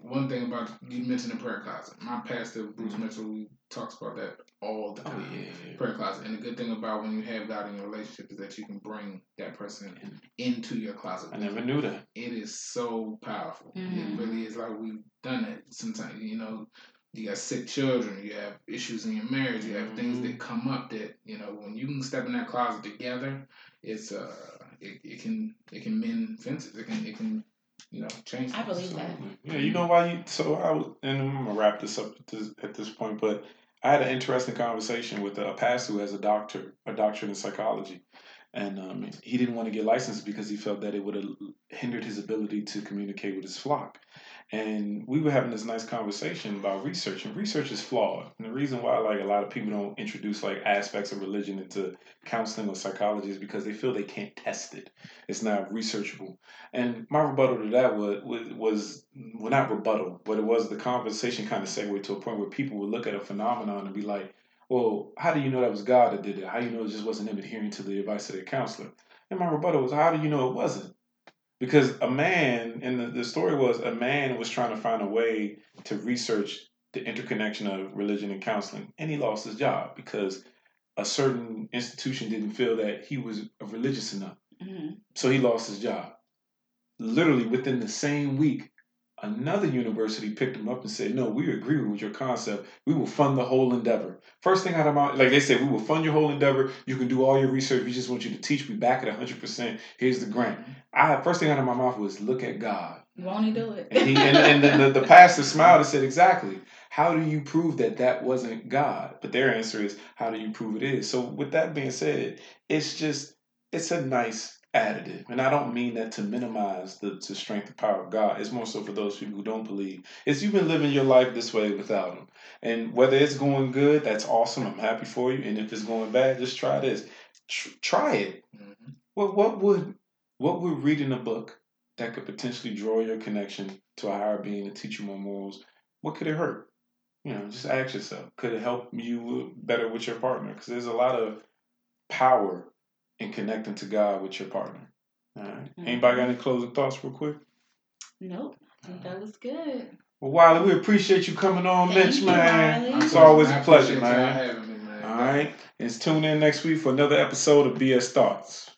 one thing about you mentioned the prayer closet. My pastor Bruce Mitchell he talks about that all the Oh time. yeah. Prayer closet, and the good thing about when you have God in your relationship is that you can bring that person into your closet. I never knew that. It is so powerful. Mhm. It really is. Like we've done it sometimes. You know, you got sick children. You have issues in your marriage. You have things Mhm. that come up that you know when you can step in that closet together. It's uh, it, it can it can mend fences. It can it can you know change. I things. believe that. Yeah, you know why you. So I was, and I'm gonna wrap this up at this, at this point. But I had an interesting conversation with a pastor who has a doctor, a doctorate in psychology, and um, he didn't want to get licensed because he felt that it would have hindered his ability to communicate with his flock. And we were having this nice conversation about research and research is flawed. And the reason why like a lot of people don't introduce like aspects of religion into counseling or psychology is because they feel they can't test it. It's not researchable. And my rebuttal to that was was well not rebuttal but it was the conversation kind of segued to a point where people would look at a phenomenon and be like well how do you know that was god that did it? How do you know it just wasn't them adhering to the advice of their counselor? And my rebuttal was how do you know it wasn't because a man and the, the story was a man was trying to find a way to research the interconnection of religion and counseling and he lost his job because a certain institution didn't feel that he was religious enough. Hmm so he lost his job. Literally within the same week another university picked him up and said no we agree with your concept we will fund the whole endeavor first thing out of my like they said we will fund your whole endeavor you can do all your research we just want you to teach we back it 100% here's the grant I first thing out of my mouth was look at God. Won't he do it? And, he, and, and the, the, the pastor smiled and said, exactly. How do you prove that that wasn't God? But their answer is, how do you prove it is? So with that being said, it's just, it's a nice additive. And I don't mean that to minimize the, the strength and power of God. It's more so for those people who don't believe. It's you've been living your life this way without him. And whether it's going good, that's awesome. I'm happy for you. And if it's going bad, just try this. Tr- try it. Mhm. What what would what would reading a book that could potentially draw your connection to a higher being and teach you more morals? What could it hurt? You know, just ask yourself. Could it help you better with your partner? Because there's a lot of power in connecting to God with your partner. All right. Mhm. Anybody got any closing thoughts, real quick? Nope. I think that was good. Well, Wiley, we appreciate you coming on, Thank Mitch, you, man. Wiley. It's always a pleasure, man. having me, man. All right. And tune in next week for another episode of BS Thoughts.